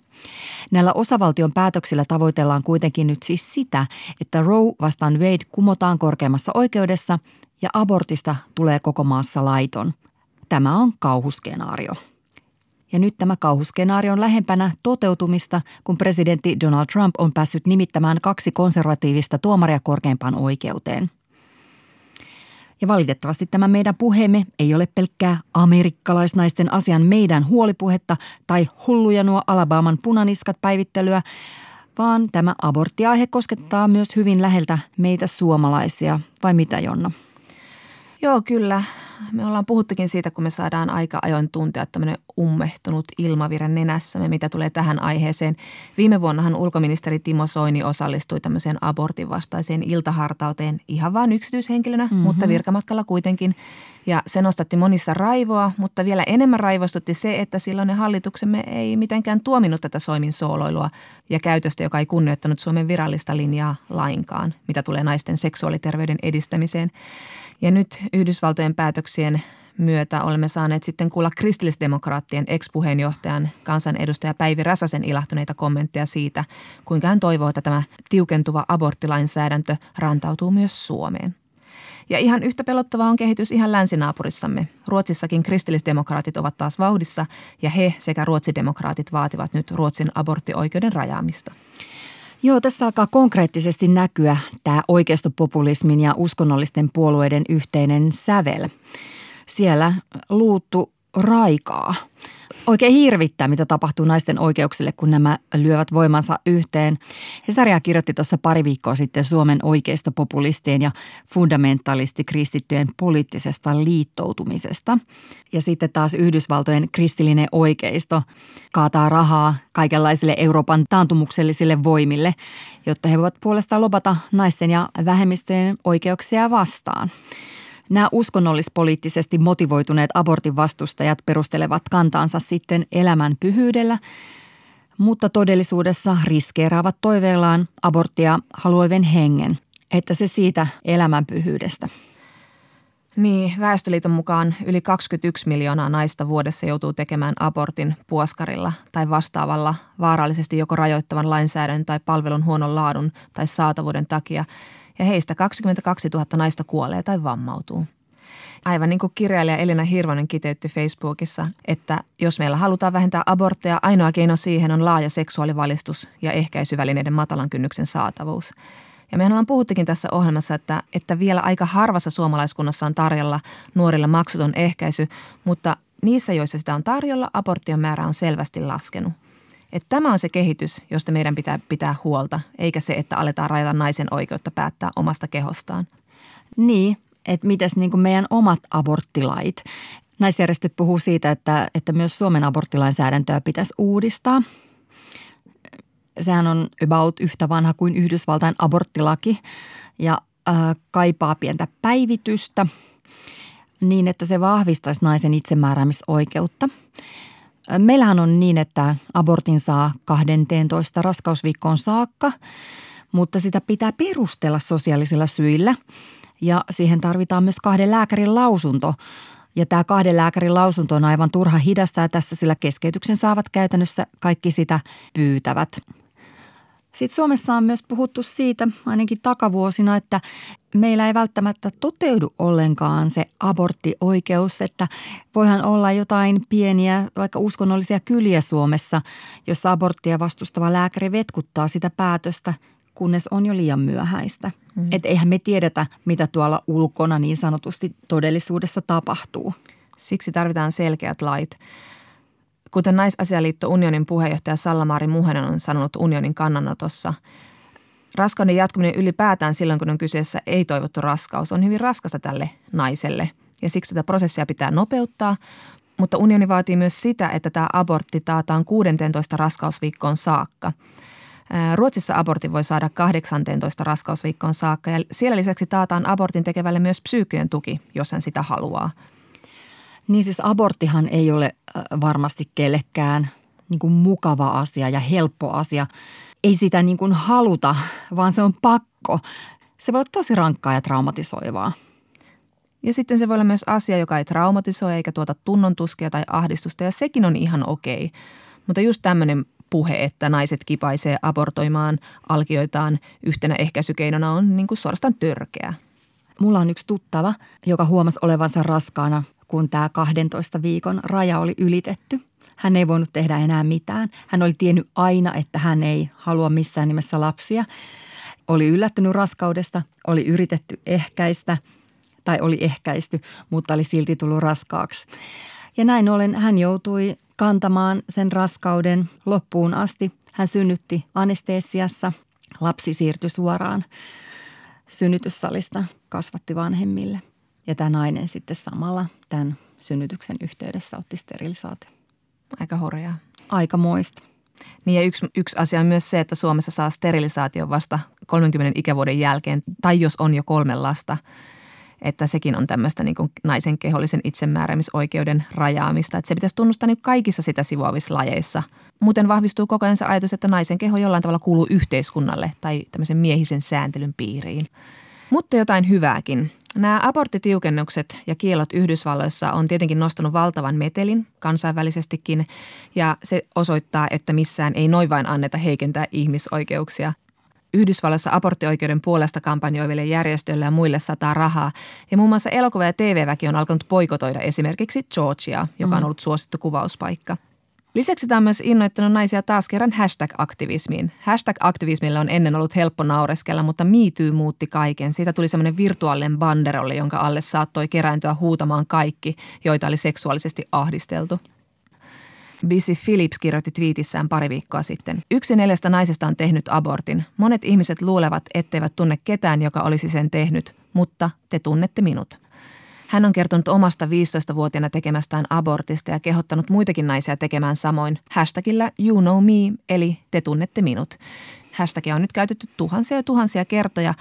Näillä osavaltion päätöksillä tavoitellaan kuitenkin nyt siis sitä, että Roe vastaan Wade kumotaan korkeimmassa oikeudessa ja abortista tulee koko maassa laiton. Tämä on kauhuskenaario. Ja nyt tämä kauhuskenaario on lähempänä toteutumista, kun presidentti Donald Trump on päässyt nimittämään kaksi konservatiivista tuomaria korkeimpaan oikeuteen. Ja valitettavasti tämä meidän puheemme ei ole pelkkää amerikkalaisnaisten asian meidän huolipuhetta tai hulluja nuo Alabaman punaniskat päivittelyä, vaan tämä aborttiaihe koskettaa myös hyvin läheltä meitä suomalaisia, vai mitä Jonna? Joo, kyllä. Me ollaan puhuttukin siitä, kun me saadaan aika ajoin tuntea tämmöinen ummehtunut ilmavire nenässämme, mitä tulee tähän aiheeseen. Viime vuonnahan ulkoministeri Timo Soini osallistui tämmöiseen abortin vastaiseen iltahartauteen ihan vain yksityishenkilönä, mm-hmm. mutta virkamatkalla kuitenkin. Ja se nostatti monissa raivoa, mutta vielä enemmän raivostutti se, että silloinen hallituksemme ei mitenkään tuominut tätä Soimin sooloilua ja käytöstä, joka ei kunnioittanut Suomen virallista linjaa lainkaan, mitä tulee naisten seksuaaliterveyden edistämiseen. Ja nyt Yhdysvaltojen päätöksien myötä olemme saaneet sitten kuulla kristillisdemokraattien ex-puheenjohtajan kansanedustaja Päivi Räsäsen ilahtuneita kommentteja siitä, kuinka hän toivoo, että tämä tiukentuva aborttilainsäädäntö rantautuu myös Suomeen. Ja ihan yhtä pelottavaa on kehitys ihan länsinaapurissamme. Ruotsissakin kristillisdemokraatit ovat taas vauhdissa ja he sekä ruotsidemokraatit vaativat nyt Ruotsin aborttioikeuden rajaamista. Joo, tässä alkaa konkreettisesti näkyä tämä oikeistopopulismin ja uskonnollisten puolueiden yhteinen sävel. Siellä luuttu raikaa – oikein hirvittää, mitä tapahtuu naisten oikeuksille, kun nämä lyövät voimansa yhteen. Hesaria kirjoitti tuossa pari viikkoa sitten Suomen oikeistopopulistien ja fundamentalistikristittyjen poliittisesta liittoutumisesta. Ja sitten taas Yhdysvaltojen kristillinen oikeisto kaataa rahaa kaikenlaisille Euroopan taantumuksellisille voimille, jotta he voivat puolestaan lobata naisten ja vähemmistöjen oikeuksia vastaan. Nämä uskonnollispoliittisesti motivoituneet abortin vastustajat perustelevat kantaansa sitten elämän pyhyydellä, mutta todellisuudessa riskeeraavat toiveellaan aborttia haluaven hengen, että se siitä elämän pyhyydestä. Niin, Väestöliiton mukaan yli 21 miljoonaa naista vuodessa joutuu tekemään abortin puoskarilla tai vastaavalla vaarallisesti joko rajoittavan lainsäädännön tai palvelun huonon laadun tai saatavuuden takia – ja heistä 22 000 naista kuolee tai vammautuu. Aivan niin kuin kirjailija Elina Hirvonen kiteytti Facebookissa, että jos meillä halutaan vähentää abortteja, ainoa keino siihen on laaja seksuaalivalistus ja ehkäisyvälineiden matalan kynnyksen saatavuus. Ja mehän ollaan puhuttikin tässä ohjelmassa, että, että vielä aika harvassa suomalaiskunnassa on tarjolla nuorilla maksuton ehkäisy, mutta niissä, joissa sitä on tarjolla, aborttien määrä on selvästi laskenut. Että tämä on se kehitys, josta meidän pitää pitää huolta, eikä se, että aletaan rajata naisen oikeutta päättää omasta kehostaan. Niin, että mitäs niin kuin meidän omat aborttilait. Naisjärjestöt puhuu siitä, että, että myös Suomen aborttilainsäädäntöä pitäisi uudistaa. Sehän on about yhtä vanha kuin Yhdysvaltain aborttilaki ja äh, kaipaa pientä päivitystä niin, että se vahvistaisi naisen itsemääräämisoikeutta – Meillähän on niin, että abortin saa 12 raskausviikkoon saakka, mutta sitä pitää perustella sosiaalisilla syillä ja siihen tarvitaan myös kahden lääkärin lausunto. Ja tämä kahden lääkärin lausunto on aivan turha hidastaa tässä, sillä keskeytyksen saavat käytännössä kaikki sitä pyytävät. Sitten Suomessa on myös puhuttu siitä, ainakin takavuosina, että meillä ei välttämättä toteudu ollenkaan se aborttioikeus, että voihan olla jotain pieniä, vaikka uskonnollisia kyliä Suomessa, jossa aborttia vastustava lääkäri vetkuttaa sitä päätöstä, kunnes on jo liian myöhäistä. Mm. Että eihän me tiedetä, mitä tuolla ulkona niin sanotusti todellisuudessa tapahtuu. Siksi tarvitaan selkeät lait. Kuten Naisasialiitto Unionin puheenjohtaja Sallamaari Muhenen on sanonut unionin kannanotossa, raskauden jatkuminen ylipäätään silloin, kun on kyseessä ei-toivottu raskaus, on hyvin raskasta tälle naiselle. Ja siksi tätä prosessia pitää nopeuttaa, mutta unioni vaatii myös sitä, että tämä abortti taataan 16 raskausviikkoon saakka. Ruotsissa abortin voi saada 18 raskausviikkoon saakka ja siellä lisäksi taataan abortin tekevälle myös psyykkinen tuki, jos hän sitä haluaa – niin siis aborttihan ei ole varmasti kellekään niin kuin mukava asia ja helppo asia. Ei sitä niin kuin haluta, vaan se on pakko. Se voi olla tosi rankkaa ja traumatisoivaa. Ja sitten se voi olla myös asia, joka ei traumatisoi eikä tuota tunnontuskia tai ahdistusta ja sekin on ihan okei. Mutta just tämmöinen puhe, että naiset kipaisee abortoimaan alkioitaan yhtenä ehkäisykeinona on niin kuin suorastaan törkeä. Mulla on yksi tuttava, joka huomasi olevansa raskaana kun tämä 12 viikon raja oli ylitetty. Hän ei voinut tehdä enää mitään. Hän oli tiennyt aina, että hän ei halua missään nimessä lapsia. Oli yllättynyt raskaudesta, oli yritetty ehkäistä tai oli ehkäisty, mutta oli silti tullut raskaaksi. Ja näin ollen hän joutui kantamaan sen raskauden loppuun asti. Hän synnytti anestesiassa. Lapsi siirtyi suoraan synnytyssalista, kasvatti vanhemmille. Ja tämä nainen sitten samalla tämän synnytyksen yhteydessä otti sterilisaatio. Aika horjaa. Aika muista. Niin ja yksi, yksi asia on myös se, että Suomessa saa sterilisaation vasta 30 ikävuoden jälkeen, tai jos on jo kolme lasta. Että sekin on tämmöistä niin naisen kehollisen itsemääräämisoikeuden rajaamista. Että se pitäisi tunnustaa niin kaikissa sitä sivuavissa lajeissa. Muuten vahvistuu koko ajan se ajatus, että naisen keho jollain tavalla kuuluu yhteiskunnalle tai tämmöisen miehisen sääntelyn piiriin. Mutta jotain hyvääkin. Nämä aborttitiukennukset ja kielot Yhdysvalloissa on tietenkin nostanut valtavan metelin kansainvälisestikin ja se osoittaa, että missään ei noin vain anneta heikentää ihmisoikeuksia. Yhdysvalloissa aborttioikeuden puolesta kampanjoiville järjestöille ja muille sataa rahaa. Ja muun muassa elokuva- ja TV-väki on alkanut poikotoida esimerkiksi Georgia, joka on ollut suosittu kuvauspaikka. Lisäksi tämä on myös innoittanut naisia taas kerran hashtag-aktivismiin. Hashtag-aktivismille on ennen ollut helppo naureskella, mutta MeToo muutti kaiken. Siitä tuli semmoinen virtuaalinen banderolle, jonka alle saattoi kerääntyä huutamaan kaikki, joita oli seksuaalisesti ahdisteltu. Busy Phillips kirjoitti twiitissään pari viikkoa sitten. Yksi neljästä naisesta on tehnyt abortin. Monet ihmiset luulevat, etteivät tunne ketään, joka olisi sen tehnyt, mutta te tunnette minut. Hän on kertonut omasta 15-vuotiaana tekemästään abortista ja kehottanut muitakin naisia tekemään samoin hashtagillä you know me, eli te tunnette minut. Hashtagia on nyt käytetty tuhansia ja tuhansia kertoja.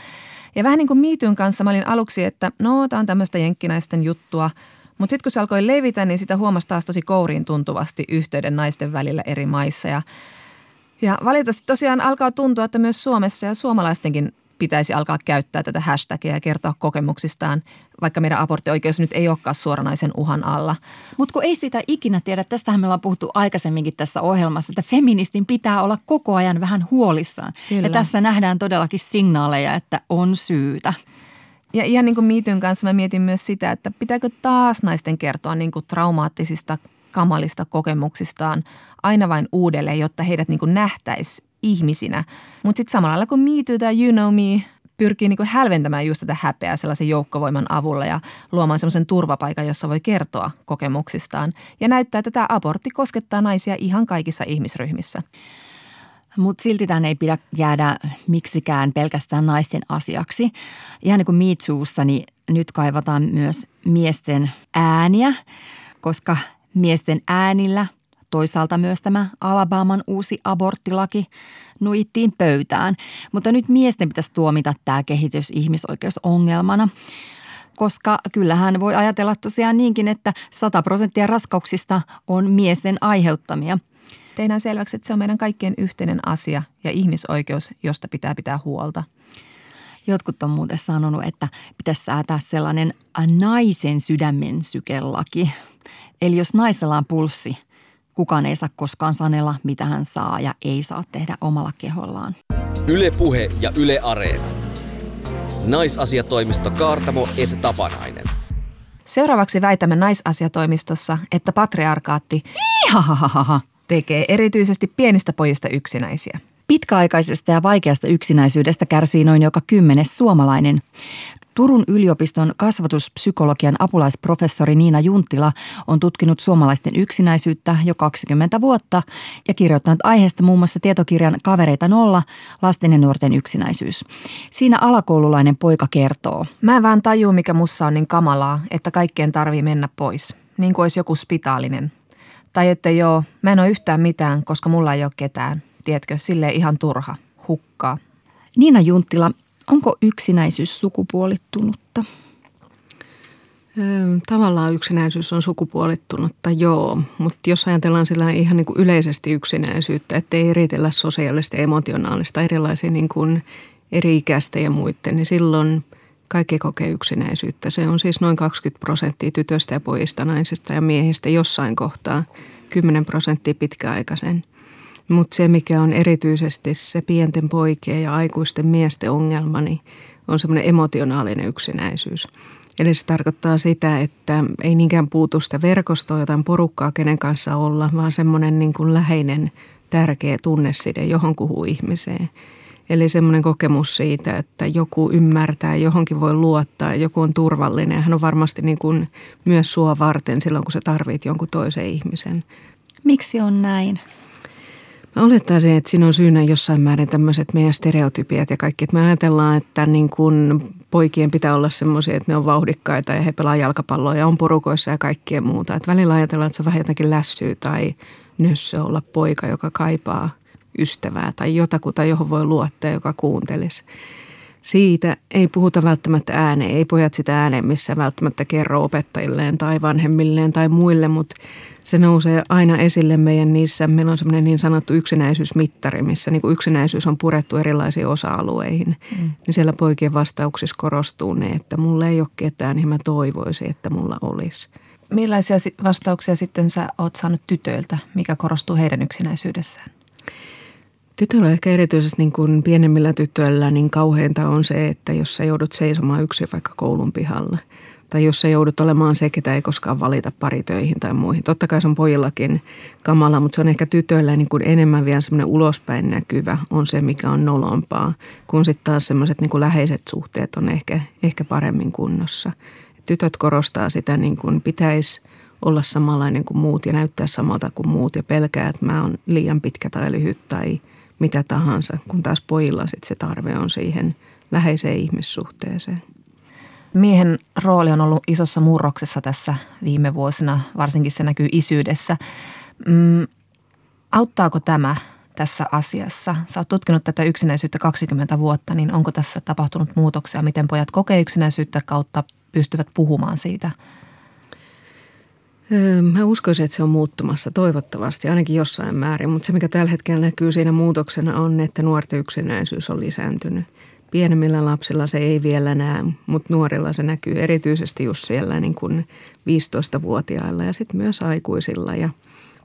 Ja vähän niin kuin Miityn kanssa mä olin aluksi, että no, tämä on tämmöistä jenkkinaisten juttua. Mutta sitten kun se alkoi levitä, niin sitä huomasi taas tosi kouriin tuntuvasti yhteyden naisten välillä eri maissa. Ja, ja valitettavasti tosiaan alkaa tuntua, että myös Suomessa ja suomalaistenkin pitäisi alkaa käyttää tätä hashtagia ja kertoa kokemuksistaan, vaikka meidän aborttioikeus nyt ei olekaan suoranaisen uhan alla. Mutta kun ei sitä ikinä tiedä, tästähän me ollaan puhuttu aikaisemminkin tässä ohjelmassa, että feministin pitää olla koko ajan vähän huolissaan. Kyllä. Ja tässä nähdään todellakin signaaleja, että on syytä. Ja ihan niin kuin Miityn kanssa mä mietin myös sitä, että pitääkö taas naisten kertoa niin kuin traumaattisista, kamalista kokemuksistaan aina vain uudelleen, jotta heidät niin kuin nähtäisi ihmisinä. Mutta sitten samalla lailla kuin Me Too tai You Know Me pyrkii niin kuin hälventämään just tätä häpeää sellaisen joukkovoiman avulla ja luomaan semmoisen turvapaikan, jossa voi kertoa kokemuksistaan ja näyttää, että tämä abortti koskettaa naisia ihan kaikissa ihmisryhmissä. Mutta silti tämän ei pidä jäädä miksikään pelkästään naisten asiaksi. Ihan niin kuin Miitsuussa, niin nyt kaivataan myös miesten ääniä, koska miesten äänillä – Toisaalta myös tämä Alabaman uusi aborttilaki nuittiin pöytään, mutta nyt miesten pitäisi tuomita tämä kehitys ihmisoikeusongelmana koska kyllähän voi ajatella tosiaan niinkin, että 100 prosenttia raskauksista on miesten aiheuttamia. Tehdään selväksi, että se on meidän kaikkien yhteinen asia ja ihmisoikeus, josta pitää pitää huolta. Jotkut on muuten sanonut, että pitäisi säätää sellainen naisen sydämen sykelaki. Eli jos naisella on pulssi – Kukaan ei saa koskaan sanella, mitä hän saa ja ei saa tehdä omalla kehollaan. Ylepuhe ja Yle Areena. Naisasiatoimisto Kaartamo et Tapanainen. Seuraavaksi väitämme naisasiatoimistossa, että patriarkaatti Ihahahaha. tekee erityisesti pienistä pojista yksinäisiä. Pitkäaikaisesta ja vaikeasta yksinäisyydestä kärsii noin joka kymmenes suomalainen. Turun yliopiston kasvatuspsykologian apulaisprofessori Niina Junttila on tutkinut suomalaisten yksinäisyyttä jo 20 vuotta ja kirjoittanut aiheesta muun muassa tietokirjan Kavereita nolla, lasten ja nuorten yksinäisyys. Siinä alakoululainen poika kertoo. Mä en vaan tajuu, mikä mussa on niin kamalaa, että kaikkien tarvii mennä pois. Niin kuin olisi joku spitaalinen. Tai että joo, mä en ole yhtään mitään, koska mulla ei ole ketään. Tiedätkö, sille ihan turha. Hukkaa. Niina Junttila, Onko yksinäisyys sukupuolittunutta? Tavallaan yksinäisyys on sukupuolittunutta, joo, mutta jos ajatellaan sillä ihan niin kuin yleisesti yksinäisyyttä, ettei eritellä sosiaalista ja emotionaalista erilaisia niin kuin eri ikäistä ja muiden, niin silloin kaikki kokee yksinäisyyttä. Se on siis noin 20 prosenttia tytöistä ja pojista, naisista ja miehistä jossain kohtaa, 10 prosenttia pitkäaikaisen – mutta se, mikä on erityisesti se pienten poikien ja aikuisten miesten ongelma, niin on semmoinen emotionaalinen yksinäisyys. Eli se tarkoittaa sitä, että ei niinkään puutu sitä verkostoa, jotain porukkaa, kenen kanssa olla, vaan semmoinen niin kuin läheinen, tärkeä tunneside johonkuhun ihmiseen. Eli semmoinen kokemus siitä, että joku ymmärtää, johonkin voi luottaa, joku on turvallinen. Hän on varmasti niin kuin myös sua varten silloin, kun sä tarvit jonkun toisen ihmisen. Miksi on näin? Mä olettaisin, että siinä on syynä jossain määrin tämmöiset meidän stereotypiat ja kaikki. Että me ajatellaan, että niin kun poikien pitää olla semmoisia, että ne on vauhdikkaita ja he pelaa jalkapalloa ja on porukoissa ja kaikkea muuta. Että välillä ajatellaan, että se vähän jotenkin lässyy tai nössö olla poika, joka kaipaa ystävää tai jotakuta, johon voi luottaa, joka kuuntelisi. Siitä ei puhuta välttämättä ääneen, ei pojat sitä ääneen missä välttämättä kerro opettajilleen tai vanhemmilleen tai muille, mutta se nousee aina esille meidän niissä. Meillä on semmoinen niin sanottu yksinäisyysmittari, missä niin kuin yksinäisyys on purettu erilaisiin osa-alueihin. Mm. Niin siellä poikien vastauksissa korostuu ne, että mulla ei ole ketään, niin mä toivoisin, että mulla olisi. Millaisia vastauksia sitten sä oot saanut tytöiltä, mikä korostuu heidän yksinäisyydessään? Tytöllä ehkä erityisesti niin kuin pienemmillä tytöillä niin kauheinta on se, että jos sä joudut seisomaan yksin vaikka koulun pihalla – tai jos sä joudut olemaan se, ketä ei koskaan valita paritöihin tai muihin. Totta kai se on pojillakin kamala, mutta se on ehkä tytöillä niin kuin enemmän vielä semmoinen ulospäin näkyvä on se, mikä on nolompaa, kun sitten taas semmoiset niin läheiset suhteet on ehkä, ehkä paremmin kunnossa. Tytöt korostaa sitä, niin kuin pitäisi olla samanlainen kuin muut ja näyttää samalta kuin muut ja pelkää, että mä oon liian pitkä tai lyhyt tai mitä tahansa, kun taas pojilla sit se tarve on siihen läheiseen ihmissuhteeseen. Miehen rooli on ollut isossa murroksessa tässä viime vuosina, varsinkin se näkyy isyydessä. Mm, auttaako tämä tässä asiassa? Sä oot tutkinut tätä yksinäisyyttä 20 vuotta, niin onko tässä tapahtunut muutoksia? Miten pojat kokee yksinäisyyttä kautta pystyvät puhumaan siitä? Öö, mä uskoisin, että se on muuttumassa toivottavasti, ainakin jossain määrin. Mutta se, mikä tällä hetkellä näkyy siinä muutoksena on, että nuorten yksinäisyys on lisääntynyt – Pienemmillä lapsilla se ei vielä näe, mutta nuorilla se näkyy erityisesti just siellä niin kuin 15-vuotiailla ja sitten myös aikuisilla. Ja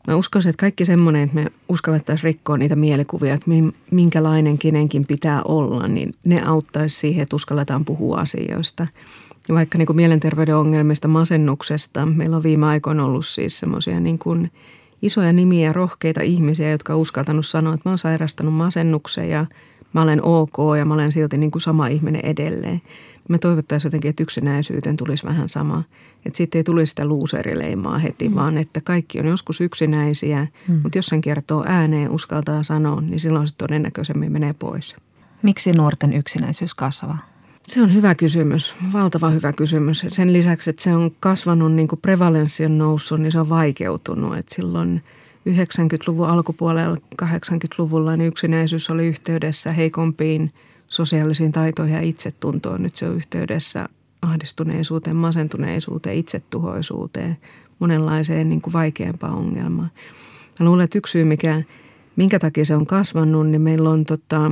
mä uskoisin, että kaikki semmoinen, että me uskallettaisiin rikkoa niitä mielikuvia, että minkälainen kenenkin pitää olla, niin ne auttaisi siihen, että uskalletaan puhua asioista. Vaikka niin kuin mielenterveyden ongelmista, masennuksesta, meillä on viime aikoina ollut siis semmoisia niin kuin isoja nimiä, rohkeita ihmisiä, jotka on uskaltanut sanoa, että mä oon sairastanut masennuksen ja – mä olen ok ja mä olen silti niin kuin sama ihminen edelleen. Me toivottaisiin jotenkin, että yksinäisyyteen tulisi vähän sama. Että sitten ei tulisi sitä luuserileimaa heti, mm. vaan että kaikki on joskus yksinäisiä, mm. mutta jos sen kertoo ääneen, uskaltaa sanoa, niin silloin se todennäköisemmin menee pois. Miksi nuorten yksinäisyys kasvaa? Se on hyvä kysymys, valtava hyvä kysymys. Sen lisäksi, että se on kasvanut, niin kuin prevalenssi on noussut, niin se on vaikeutunut. Että silloin – 90-luvun alkupuolella, 80-luvulla, niin yksinäisyys oli yhteydessä heikompiin sosiaalisiin taitoihin ja itsetuntoon. Nyt se on yhteydessä ahdistuneisuuteen, masentuneisuuteen, itsetuhoisuuteen, monenlaiseen niin kuin vaikeampaan ongelmaan. Mä luulen, että yksi syy, mikä, minkä takia se on kasvanut, niin meillä on tota,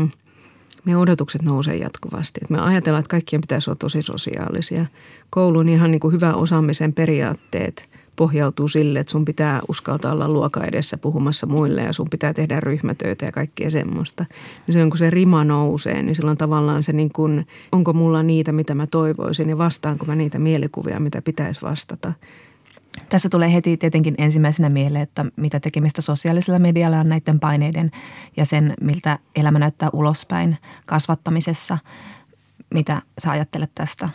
meidän odotukset nousee jatkuvasti. Et me ajatellaan, että kaikkien pitäisi olla tosi sosiaalisia. Koulun ihan niin kuin hyvä osaamisen periaatteet – pohjautuu sille, että sun pitää uskaltaa olla luoka edessä puhumassa muille ja sun pitää tehdä ryhmätöitä ja kaikkea semmoista. Niin silloin kun se rima nousee, niin silloin tavallaan se niin kuin, onko mulla niitä, mitä mä toivoisin ja vastaanko mä niitä mielikuvia, mitä pitäisi vastata. Tässä tulee heti tietenkin ensimmäisenä mieleen, että mitä tekemistä sosiaalisella medialla on näiden paineiden ja sen, miltä elämä näyttää ulospäin kasvattamisessa. Mitä sä ajattelet tästä?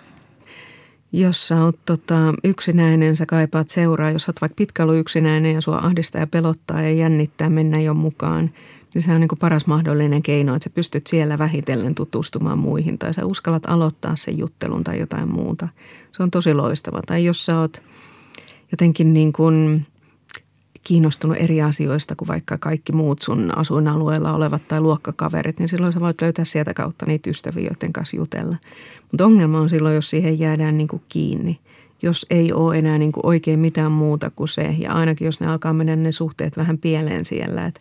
Jos sä oot tota, yksinäinen, sä kaipaat seuraa. Jos sä oot vaikka pitkä yksinäinen ja sua ahdistaa ja pelottaa ja jännittää mennä jo mukaan, niin se on niin kuin paras mahdollinen keino, että sä pystyt siellä vähitellen tutustumaan muihin tai sä uskallat aloittaa sen juttelun tai jotain muuta. Se on tosi loistava. Tai jos sä oot jotenkin niin kuin kiinnostunut eri asioista kuin vaikka kaikki muut sun asuinalueella olevat tai luokkakaverit, niin silloin sä voit löytää sieltä kautta niitä ystäviä, joiden kanssa jutella. Mutta ongelma on silloin, jos siihen jäädään niin kuin kiinni. Jos ei ole enää niin kuin oikein mitään muuta kuin se. Ja ainakin jos ne alkaa mennä ne suhteet vähän pieleen siellä, että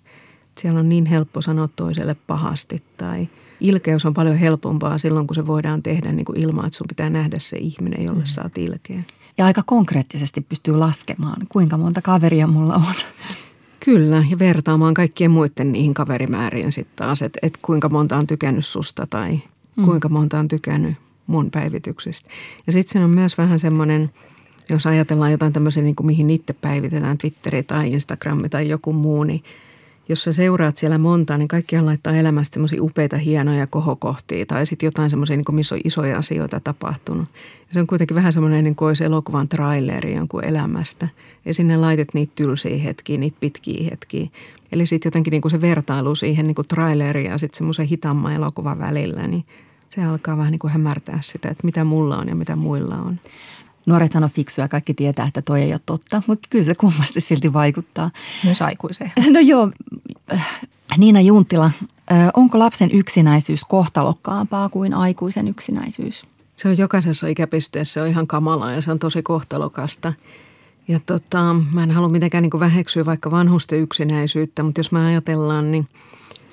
siellä on niin helppo sanoa toiselle pahasti tai ilkeys on paljon helpompaa silloin, kun se voidaan tehdä niin kuin ilman, että sun pitää nähdä se ihminen, jolle mm. oot ilkeä. Ja aika konkreettisesti pystyy laskemaan, kuinka monta kaveria mulla on. Kyllä, ja vertaamaan kaikkien muiden niihin kaverimääriin sitten taas, että et kuinka monta on tykännyt susta tai mm. kuinka monta on tykännyt mun päivityksistä. Ja sitten se on myös vähän semmoinen, jos ajatellaan jotain tämmöisiä, niin kuin mihin itse päivitetään, Twitteri tai Instagram tai joku muu, niin jos sä seuraat siellä monta, niin kaikkihan laittaa elämästä semmoisia upeita, hienoja kohokohtia tai sitten jotain semmoisia, niin missä on isoja asioita tapahtunut. Ja se on kuitenkin vähän semmoinen, niin kuin olisi elokuvan traileri jonkun elämästä. Ja sinne laitet niitä tylsiä hetkiä, niitä pitkiä hetkiä. Eli sitten jotenkin niin kuin se vertailu siihen niin kuin traileriin ja sitten semmoisen hitaamman elokuvan välillä, niin se alkaa vähän niin kuin hämärtää sitä, että mitä mulla on ja mitä muilla on. Nuorethan on fiksuja, kaikki tietää, että toi ei ole totta, mutta kyllä se kummasti silti vaikuttaa. Myös aikuiseen. No joo, Niina Junttila, onko lapsen yksinäisyys kohtalokkaampaa kuin aikuisen yksinäisyys? Se on jokaisessa ikäpisteessä on ihan kamalaa ja se on tosi kohtalokasta. Ja tota, mä en halua mitenkään niin väheksyä vaikka vanhusten yksinäisyyttä, mutta jos me ajatellaan, niin –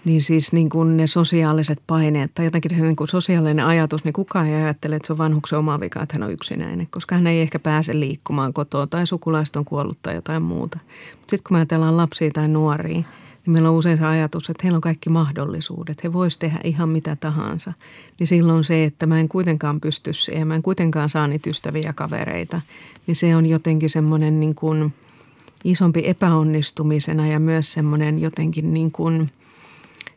niin siis niin kuin ne sosiaaliset paineet tai jotenkin niin kuin sosiaalinen ajatus, niin kukaan ei ajattele, että se on vanhuksen oma vika, että hän on yksinäinen, koska hän ei ehkä pääse liikkumaan kotoa tai sukulaiset on kuollut tai jotain muuta. Sitten kun me ajatellaan lapsia tai nuoria, niin meillä on usein se ajatus, että heillä on kaikki mahdollisuudet. He voisivat tehdä ihan mitä tahansa. Niin silloin se, että mä en kuitenkaan pysty siihen, mä en kuitenkaan saa niitä ystäviä kavereita, niin se on jotenkin semmoinen niin kuin isompi epäonnistumisena ja myös semmoinen jotenkin niin kuin –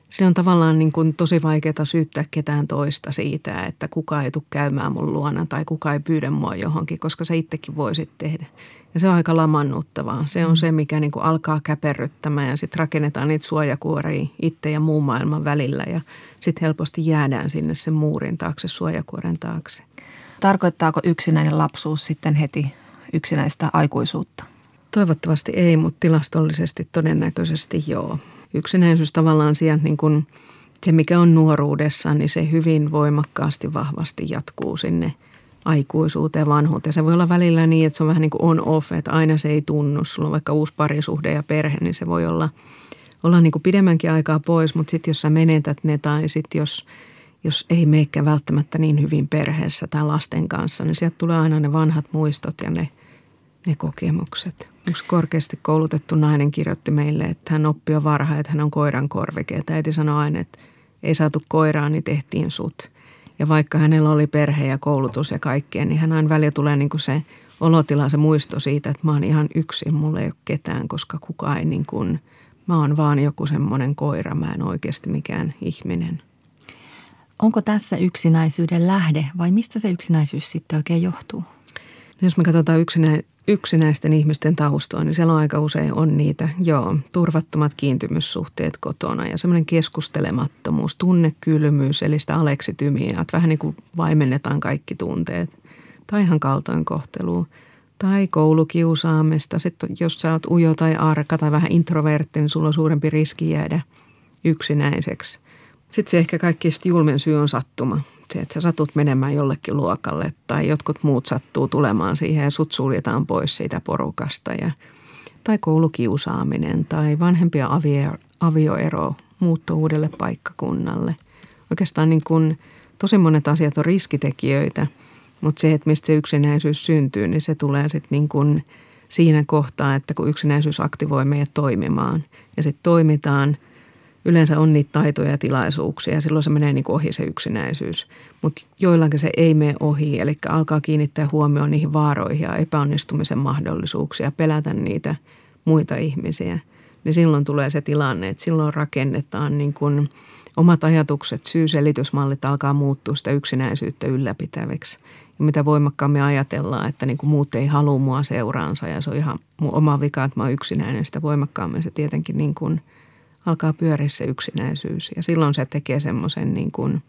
se on tavallaan niin kuin tosi vaikeaa syyttää ketään toista siitä, että kuka ei tule käymään mun luona tai kuka ei pyydä mua johonkin, koska sä itsekin voisit tehdä. Ja se on aika lamannuttavaa. Se on mm. se, mikä niin kuin alkaa käperryttämään ja sitten rakennetaan niitä suojakuoria itse ja muun maailman välillä ja sitten helposti jäädään sinne sen muurin taakse, suojakuoren taakse. Tarkoittaako yksinäinen lapsuus sitten heti yksinäistä aikuisuutta? Toivottavasti ei, mutta tilastollisesti todennäköisesti joo yksinäisyys tavallaan sieltä niin kuin se, mikä on nuoruudessa, niin se hyvin voimakkaasti, vahvasti jatkuu sinne aikuisuuteen vanhuuteen. Se voi olla välillä niin, että se on vähän niin kuin on-off, että aina se ei tunnu. Sulla on vaikka uusi parisuhde ja perhe, niin se voi olla, olla niin kuin pidemmänkin aikaa pois, mutta sitten jos sä menetät ne tai sitten jos, jos ei meikään välttämättä niin hyvin perheessä tai lasten kanssa, niin sieltä tulee aina ne vanhat muistot ja ne, ne kokemukset. Yksi korkeasti koulutettu nainen kirjoitti meille, että hän oppi jo varhain, että hän on koiran korvike. Että äiti sanoi aina, että ei saatu koiraa, niin tehtiin sut. Ja vaikka hänellä oli perhe ja koulutus ja kaikkea, niin hän aina välillä tulee niin kuin se olotila, se muisto siitä, että mä oon ihan yksin, mulla ei ole ketään, koska kukaan ei niin kuin, mä oon vaan joku semmoinen koira, mä en oikeasti mikään ihminen. Onko tässä yksinäisyyden lähde vai mistä se yksinäisyys sitten oikein johtuu? No jos me katsotaan yksinä, yksinäisten ihmisten taustoon, niin siellä on aika usein on niitä, joo, turvattomat kiintymyssuhteet kotona ja semmoinen keskustelemattomuus, tunnekylmyys, eli sitä aleksitymiä, että vähän niin kuin vaimennetaan kaikki tunteet. Tai ihan kaltoinkohtelua. Tai koulukiusaamista. Sitten jos sä oot ujo tai arka tai vähän introvertti, niin sulla on suurempi riski jäädä yksinäiseksi. Sitten se ehkä kaikki julmen syy on sattuma se, että sä satut menemään jollekin luokalle tai jotkut muut sattuu tulemaan siihen ja sut suljetaan pois siitä porukasta. Ja, tai koulukiusaaminen tai vanhempia avio, avioero, muutto uudelle paikkakunnalle. Oikeastaan niin kuin tosi monet asiat on riskitekijöitä, mutta se, että mistä se yksinäisyys syntyy, niin se tulee sitten niin kuin siinä kohtaa, että kun yksinäisyys aktivoi meidät toimimaan ja sitten toimitaan – yleensä on niitä taitoja ja tilaisuuksia ja silloin se menee niin ohi se yksinäisyys. Mutta joillakin se ei mene ohi, eli alkaa kiinnittää huomioon niihin vaaroihin ja epäonnistumisen mahdollisuuksia, pelätä niitä muita ihmisiä. Niin silloin tulee se tilanne, että silloin rakennetaan niin kuin omat ajatukset, syy-selitysmallit alkaa muuttua sitä yksinäisyyttä ylläpitäväksi. Ja mitä voimakkaammin ajatellaan, että niin kuin muut ei halua mua seuraansa ja se on ihan mun oma vika, että mä oon yksinäinen, sitä voimakkaammin se tietenkin niin kuin – alkaa pyöriä se yksinäisyys. Ja silloin se tekee semmoisen niin kuin,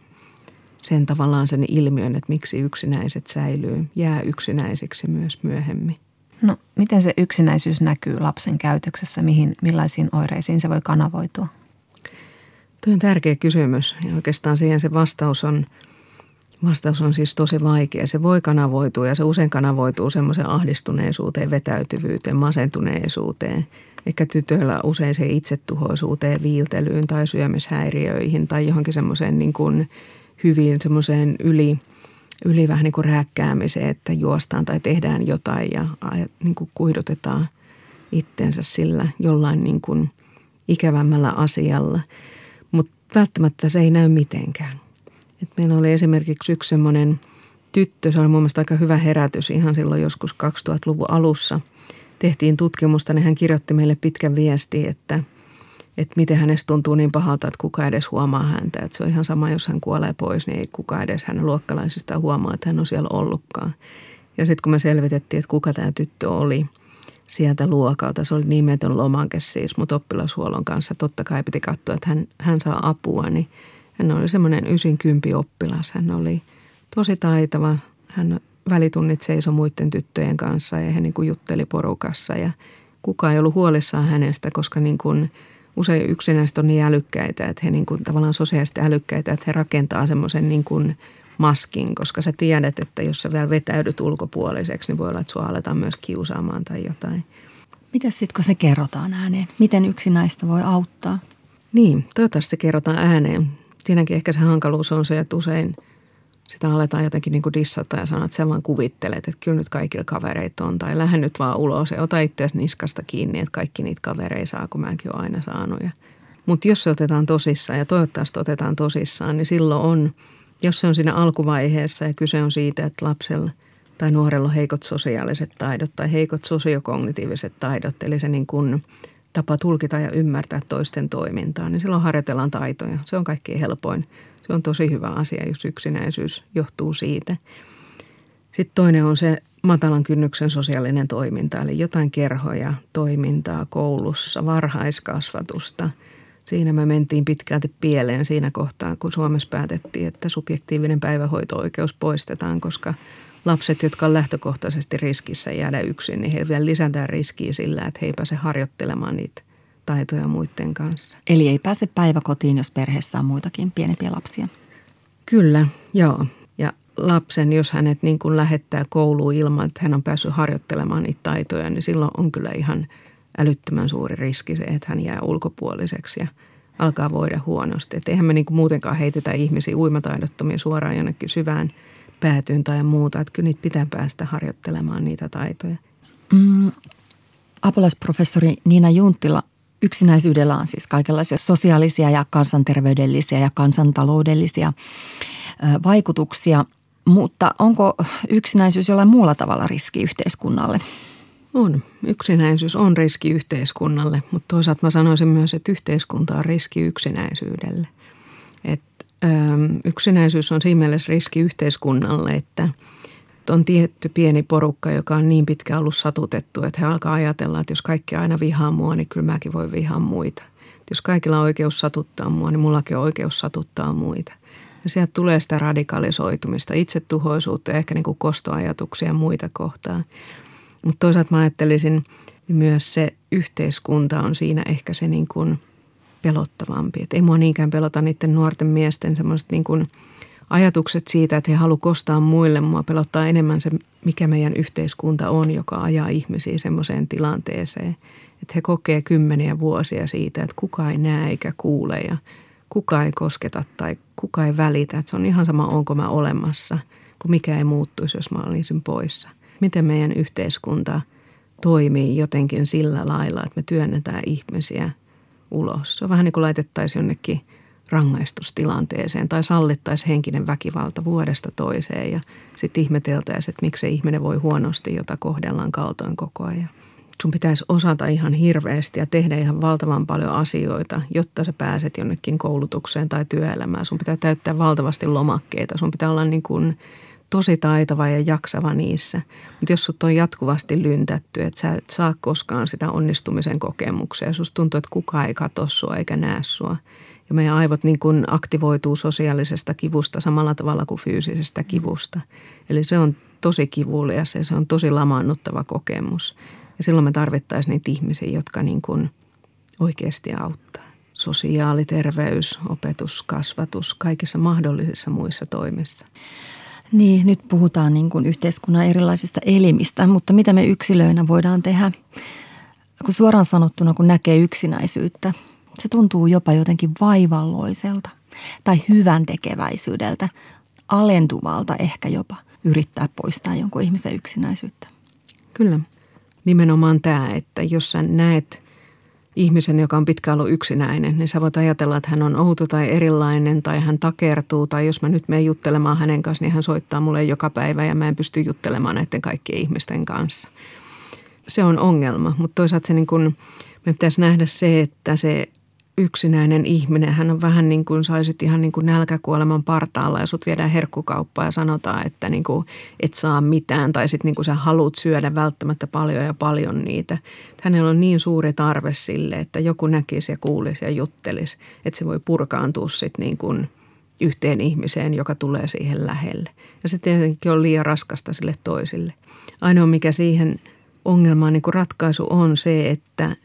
sen tavallaan sen ilmiön, että miksi yksinäiset säilyy, jää yksinäisiksi myös myöhemmin. No, miten se yksinäisyys näkyy lapsen käytöksessä? Mihin, millaisiin oireisiin se voi kanavoitua? Tuo on tärkeä kysymys ja oikeastaan siihen se vastaus on, vastaus on siis tosi vaikea. Se voi kanavoitua ja se usein kanavoituu semmoiseen ahdistuneisuuteen, vetäytyvyyteen, masentuneisuuteen – Ehkä tytöillä usein se itsetuhoisuuteen, viiltelyyn tai syömishäiriöihin tai johonkin semmoiseen niin kuin hyvin semmoiseen yli, yli vähän niin kuin rääkkäämiseen, että juostaan tai tehdään jotain ja niin kuin kuidutetaan itsensä sillä jollain niin kuin ikävämmällä asialla. Mutta välttämättä se ei näy mitenkään. Et meillä oli esimerkiksi yksi semmoinen tyttö, se oli mun mielestä aika hyvä herätys ihan silloin joskus 2000-luvun alussa – tehtiin tutkimusta, niin hän kirjoitti meille pitkän viesti, että, että miten hänestä tuntuu niin pahalta, että kuka edes huomaa häntä. Että se on ihan sama, jos hän kuolee pois, niin ei kuka edes hänen luokkalaisista huomaa, että hän on siellä ollutkaan. Ja sitten kun me selvitettiin, että kuka tämä tyttö oli sieltä luokalta, se oli nimetön lomake siis, mutta oppilashuollon kanssa totta kai piti katsoa, että hän, hän saa apua, niin hän oli semmoinen ysin kympi oppilas. Hän oli tosi taitava, hän välitunnit seisoi muiden tyttöjen kanssa ja he niin kuin jutteli porukassa ja kukaan ei ollut huolissaan hänestä, koska niin kuin usein yksinäiset on niin älykkäitä, että he niin kuin tavallaan sosiaalisesti älykkäitä, että he rakentaa semmoisen niin kuin maskin, koska sä tiedät, että jos sä vielä vetäydyt ulkopuoliseksi, niin voi olla, että sua aletaan myös kiusaamaan tai jotain. Miten sitten, kun se kerrotaan ääneen? Miten yksinäistä voi auttaa? Niin, toivottavasti se kerrotaan ääneen. Siinäkin ehkä se hankaluus on se, että usein – sitä aletaan jotenkin niin kuin dissata ja sanoa, että sä vaan kuvittelet, että kyllä nyt kaikilla kavereita on. Tai lähde nyt vaan ulos ja ota itseäsi niskasta kiinni, että kaikki niitä kavereita saa, kun mäkin olen aina saanut. Mutta jos se otetaan tosissaan ja toivottavasti otetaan tosissaan, niin silloin on, jos se on siinä alkuvaiheessa ja kyse on siitä, että lapsella tai nuorella on heikot sosiaaliset taidot tai heikot sosiokognitiiviset taidot, eli se niin kuin tapa tulkita ja ymmärtää toisten toimintaa, niin silloin harjoitellaan taitoja. Se on kaikkein helpoin se on tosi hyvä asia, jos yksinäisyys johtuu siitä. Sitten toinen on se matalan kynnyksen sosiaalinen toiminta, eli jotain kerhoja, toimintaa koulussa, varhaiskasvatusta. Siinä me mentiin pitkälti pieleen siinä kohtaa, kun Suomessa päätettiin, että subjektiivinen päivähoito-oikeus poistetaan, koska lapset, jotka on lähtökohtaisesti riskissä jäädä yksin, niin heillä vielä lisätään riskiä sillä, että he ei pääse harjoittelemaan niitä taitoja muiden kanssa. Eli ei pääse päiväkotiin, jos perheessä on muitakin pienempiä lapsia. Kyllä, joo. Ja lapsen, jos hänet niin kuin lähettää kouluun ilman, että hän on päässyt harjoittelemaan niitä taitoja, niin silloin on kyllä ihan älyttömän suuri riski se, että hän jää ulkopuoliseksi ja alkaa voida huonosti. Että eihän me niin kuin muutenkaan heitetä ihmisiä uimataidottomia suoraan jonnekin syvään päätyyn tai muuta. Että kyllä niitä pitää päästä harjoittelemaan niitä taitoja. Mm, apulaisprofessori Niina Junttila Yksinäisyydellä on siis kaikenlaisia sosiaalisia ja kansanterveydellisiä ja kansantaloudellisia vaikutuksia, mutta onko yksinäisyys jollain muulla tavalla riski yhteiskunnalle? On. Yksinäisyys on riski yhteiskunnalle, mutta toisaalta mä sanoisin myös, että yhteiskunta on riski yksinäisyydelle. Et, yksinäisyys on siinä mielessä riski yhteiskunnalle, että – on tietty pieni porukka, joka on niin pitkään ollut satutettu, että he alkaa ajatella, että jos kaikki aina vihaa mua, niin kyllä mäkin voi vihaa muita. Että jos kaikilla on oikeus satuttaa mua, niin mullakin on oikeus satuttaa muita. Ja sieltä tulee sitä radikalisoitumista, itsetuhoisuutta ja ehkä niin kuin kostoajatuksia muita kohtaan. Mutta toisaalta mä ajattelisin myös se yhteiskunta on siinä ehkä se niin kuin pelottavampi. Että ei mua niinkään pelota niiden nuorten miesten semmoiset niin kuin – ajatukset siitä, että he haluavat kostaa muille. Mua pelottaa enemmän se, mikä meidän yhteiskunta on, joka ajaa ihmisiä semmoiseen tilanteeseen. Että he kokee kymmeniä vuosia siitä, että kuka ei näe eikä kuule ja kuka ei kosketa tai kuka ei välitä. Että se on ihan sama, onko mä olemassa, kun mikä ei muuttuisi, jos mä olisin poissa. Miten meidän yhteiskunta toimii jotenkin sillä lailla, että me työnnetään ihmisiä ulos. Se on vähän niin kuin laitettaisiin jonnekin – rangaistustilanteeseen tai sallittaisi henkinen väkivalta vuodesta toiseen ja sitten ihmeteltäisiin, että miksi ihminen voi huonosti, jota kohdellaan kaltoin koko ajan. Sun pitäisi osata ihan hirveästi ja tehdä ihan valtavan paljon asioita, jotta sä pääset jonnekin koulutukseen tai työelämään. Sun pitää täyttää valtavasti lomakkeita. Sun pitää olla niin kuin tosi taitava ja jaksava niissä. Mutta jos sut on jatkuvasti lyntätty, että sä et saa koskaan sitä onnistumisen kokemuksia. Susta tuntuu, että kukaan ei katso sua eikä näe sua – ja meidän aivot niin kuin aktivoituu sosiaalisesta kivusta samalla tavalla kuin fyysisestä kivusta. Eli se on tosi kivulias ja se on tosi lamaannuttava kokemus. Ja silloin me tarvittaisiin niitä ihmisiä, jotka niin kuin oikeasti auttaa. Sosiaali, terveys, opetus, kasvatus, kaikissa mahdollisissa muissa toimissa. Niin, nyt puhutaan niin kuin yhteiskunnan erilaisista elimistä, mutta mitä me yksilöinä voidaan tehdä? Kun suoraan sanottuna, kun näkee yksinäisyyttä, se tuntuu jopa jotenkin vaivalloiselta tai hyvän tekeväisyydeltä, alentuvalta ehkä jopa yrittää poistaa jonkun ihmisen yksinäisyyttä. Kyllä. Nimenomaan tämä, että jos sä näet ihmisen, joka on pitkään ollut yksinäinen, niin sä voit ajatella, että hän on outo tai erilainen tai hän takertuu tai jos mä nyt menen juttelemaan hänen kanssa, niin hän soittaa mulle joka päivä ja mä en pysty juttelemaan näiden kaikkien ihmisten kanssa. Se on ongelma, mutta toisaalta se niin kun, me pitäisi nähdä se, että se yksinäinen ihminen. Hän on vähän niin kuin saisit ihan niin kuin nälkäkuoleman partaalla ja sut viedään herkkukauppaan ja sanotaan, että niin kuin et saa mitään tai sitten niin kuin sä haluat syödä välttämättä paljon ja paljon niitä. Hänellä on niin suuri tarve sille, että joku näkisi ja kuulisi ja juttelisi, että se voi purkaantua sitten niin kuin yhteen ihmiseen, joka tulee siihen lähelle. Ja se tietenkin on liian raskasta sille toisille. Ainoa mikä siihen ongelmaan niin kuin ratkaisu on se, että –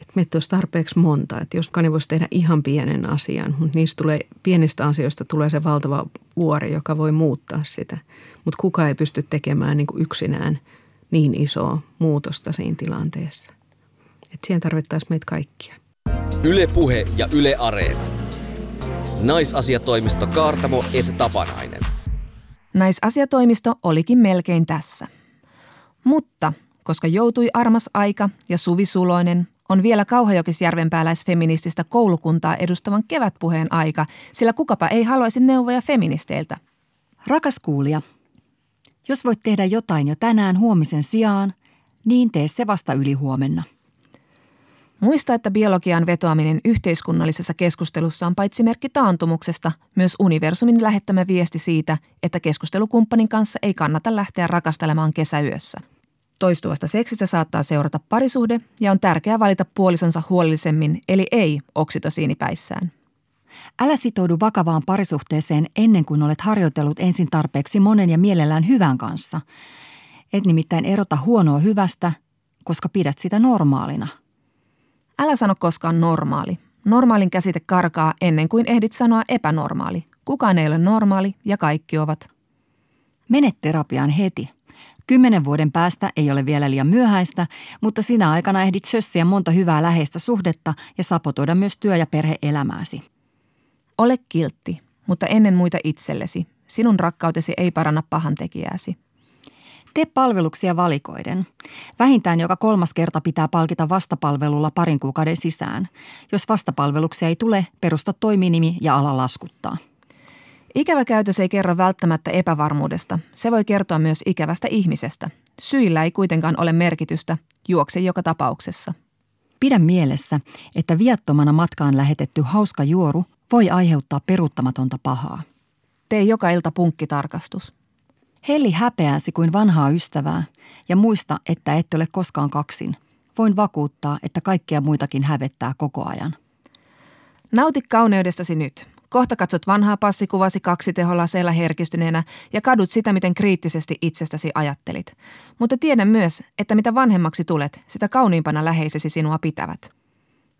että meitä olisi tarpeeksi monta. Että joskainen voisi tehdä ihan pienen asian, mutta niistä tulee, pienistä asioista tulee se valtava vuori, joka voi muuttaa sitä. Mutta kukaan ei pysty tekemään niin kuin yksinään niin isoa muutosta siinä tilanteessa. Että siihen tarvittaisiin meitä kaikkia. Yle Puhe ja Yle Areena. Naisasiatoimisto Kaartamo et Tapanainen. Naisasiatoimisto olikin melkein tässä. Mutta koska joutui armas aika ja Suvi Suloinen on vielä kauhajokisjärvenpääläisfeminististä koulukuntaa edustavan kevätpuheen aika, sillä kukapa ei haluaisi neuvoja feministeiltä. Rakas kuulija, jos voit tehdä jotain jo tänään huomisen sijaan, niin tee se vasta yli huomenna. Muista, että biologian vetoaminen yhteiskunnallisessa keskustelussa on paitsi merkki taantumuksesta, myös universumin lähettämä viesti siitä, että keskustelukumppanin kanssa ei kannata lähteä rakastelemaan kesäyössä. Toistuvasta seksistä saattaa seurata parisuhde ja on tärkeää valita puolisonsa huolellisemmin, eli ei oksitosiinipäissään. Älä sitoudu vakavaan parisuhteeseen ennen kuin olet harjoitellut ensin tarpeeksi monen ja mielellään hyvän kanssa. Et nimittäin erota huonoa hyvästä, koska pidät sitä normaalina. Älä sano koskaan normaali. Normaalin käsite karkaa ennen kuin ehdit sanoa epänormaali. Kukaan ei ole normaali ja kaikki ovat. Mene terapiaan heti. Kymmenen vuoden päästä ei ole vielä liian myöhäistä, mutta sinä aikana ehdit sössiä monta hyvää läheistä suhdetta ja sapotoida myös työ- ja perheelämääsi. Ole kiltti, mutta ennen muita itsellesi. Sinun rakkautesi ei paranna pahantekijääsi. Tee palveluksia valikoiden. Vähintään joka kolmas kerta pitää palkita vastapalvelulla parin kuukauden sisään. Jos vastapalveluksia ei tule, perusta toiminimi ja ala laskuttaa. Ikävä käytös ei kerro välttämättä epävarmuudesta. Se voi kertoa myös ikävästä ihmisestä. Syillä ei kuitenkaan ole merkitystä. Juokse joka tapauksessa. Pidä mielessä, että viattomana matkaan lähetetty hauska juoru voi aiheuttaa peruuttamatonta pahaa. Tee joka ilta punkkitarkastus. Helli häpeäsi kuin vanhaa ystävää ja muista, että ette ole koskaan kaksin. Voin vakuuttaa, että kaikkia muitakin hävettää koko ajan. Nauti kauneudestasi nyt. Kohta katsot vanhaa passikuvasi kaksi teholaseilla herkistyneenä ja kadut sitä, miten kriittisesti itsestäsi ajattelit. Mutta tiedä myös, että mitä vanhemmaksi tulet, sitä kauniimpana läheisesi sinua pitävät.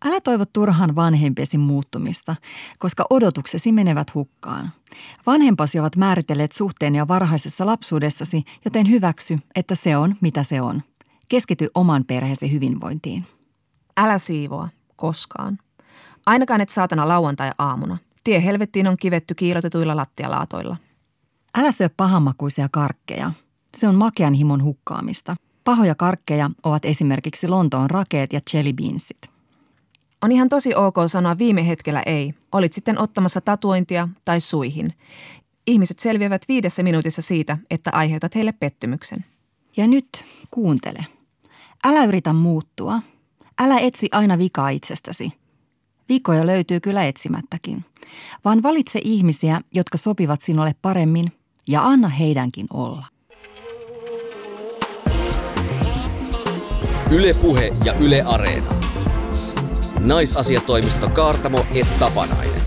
Älä toivo turhaan vanhempiesi muuttumista, koska odotuksesi menevät hukkaan. Vanhempasi ovat määritelleet suhteen jo varhaisessa lapsuudessasi, joten hyväksy, että se on mitä se on. Keskity oman perheesi hyvinvointiin. Älä siivoa, koskaan. Ainakaan et saatana lauantai-aamuna. Tie helvettiin on kivetty kiilotetuilla lattialaatoilla. Älä syö pahammakuisia karkkeja. Se on makean himon hukkaamista. Pahoja karkkeja ovat esimerkiksi Lontoon rakeet ja jelly beansit. On ihan tosi ok sanoa viime hetkellä ei, olit sitten ottamassa tatuointia tai suihin. Ihmiset selviävät viidessä minuutissa siitä, että aiheutat heille pettymyksen. Ja nyt kuuntele. Älä yritä muuttua. Älä etsi aina vikaa itsestäsi. Vikoja löytyy kyllä etsimättäkin. Vaan valitse ihmisiä, jotka sopivat sinulle paremmin ja anna heidänkin olla. Ylepuhe ja Yle Areena. Naisasiatoimisto Kaartamo et Tapanainen.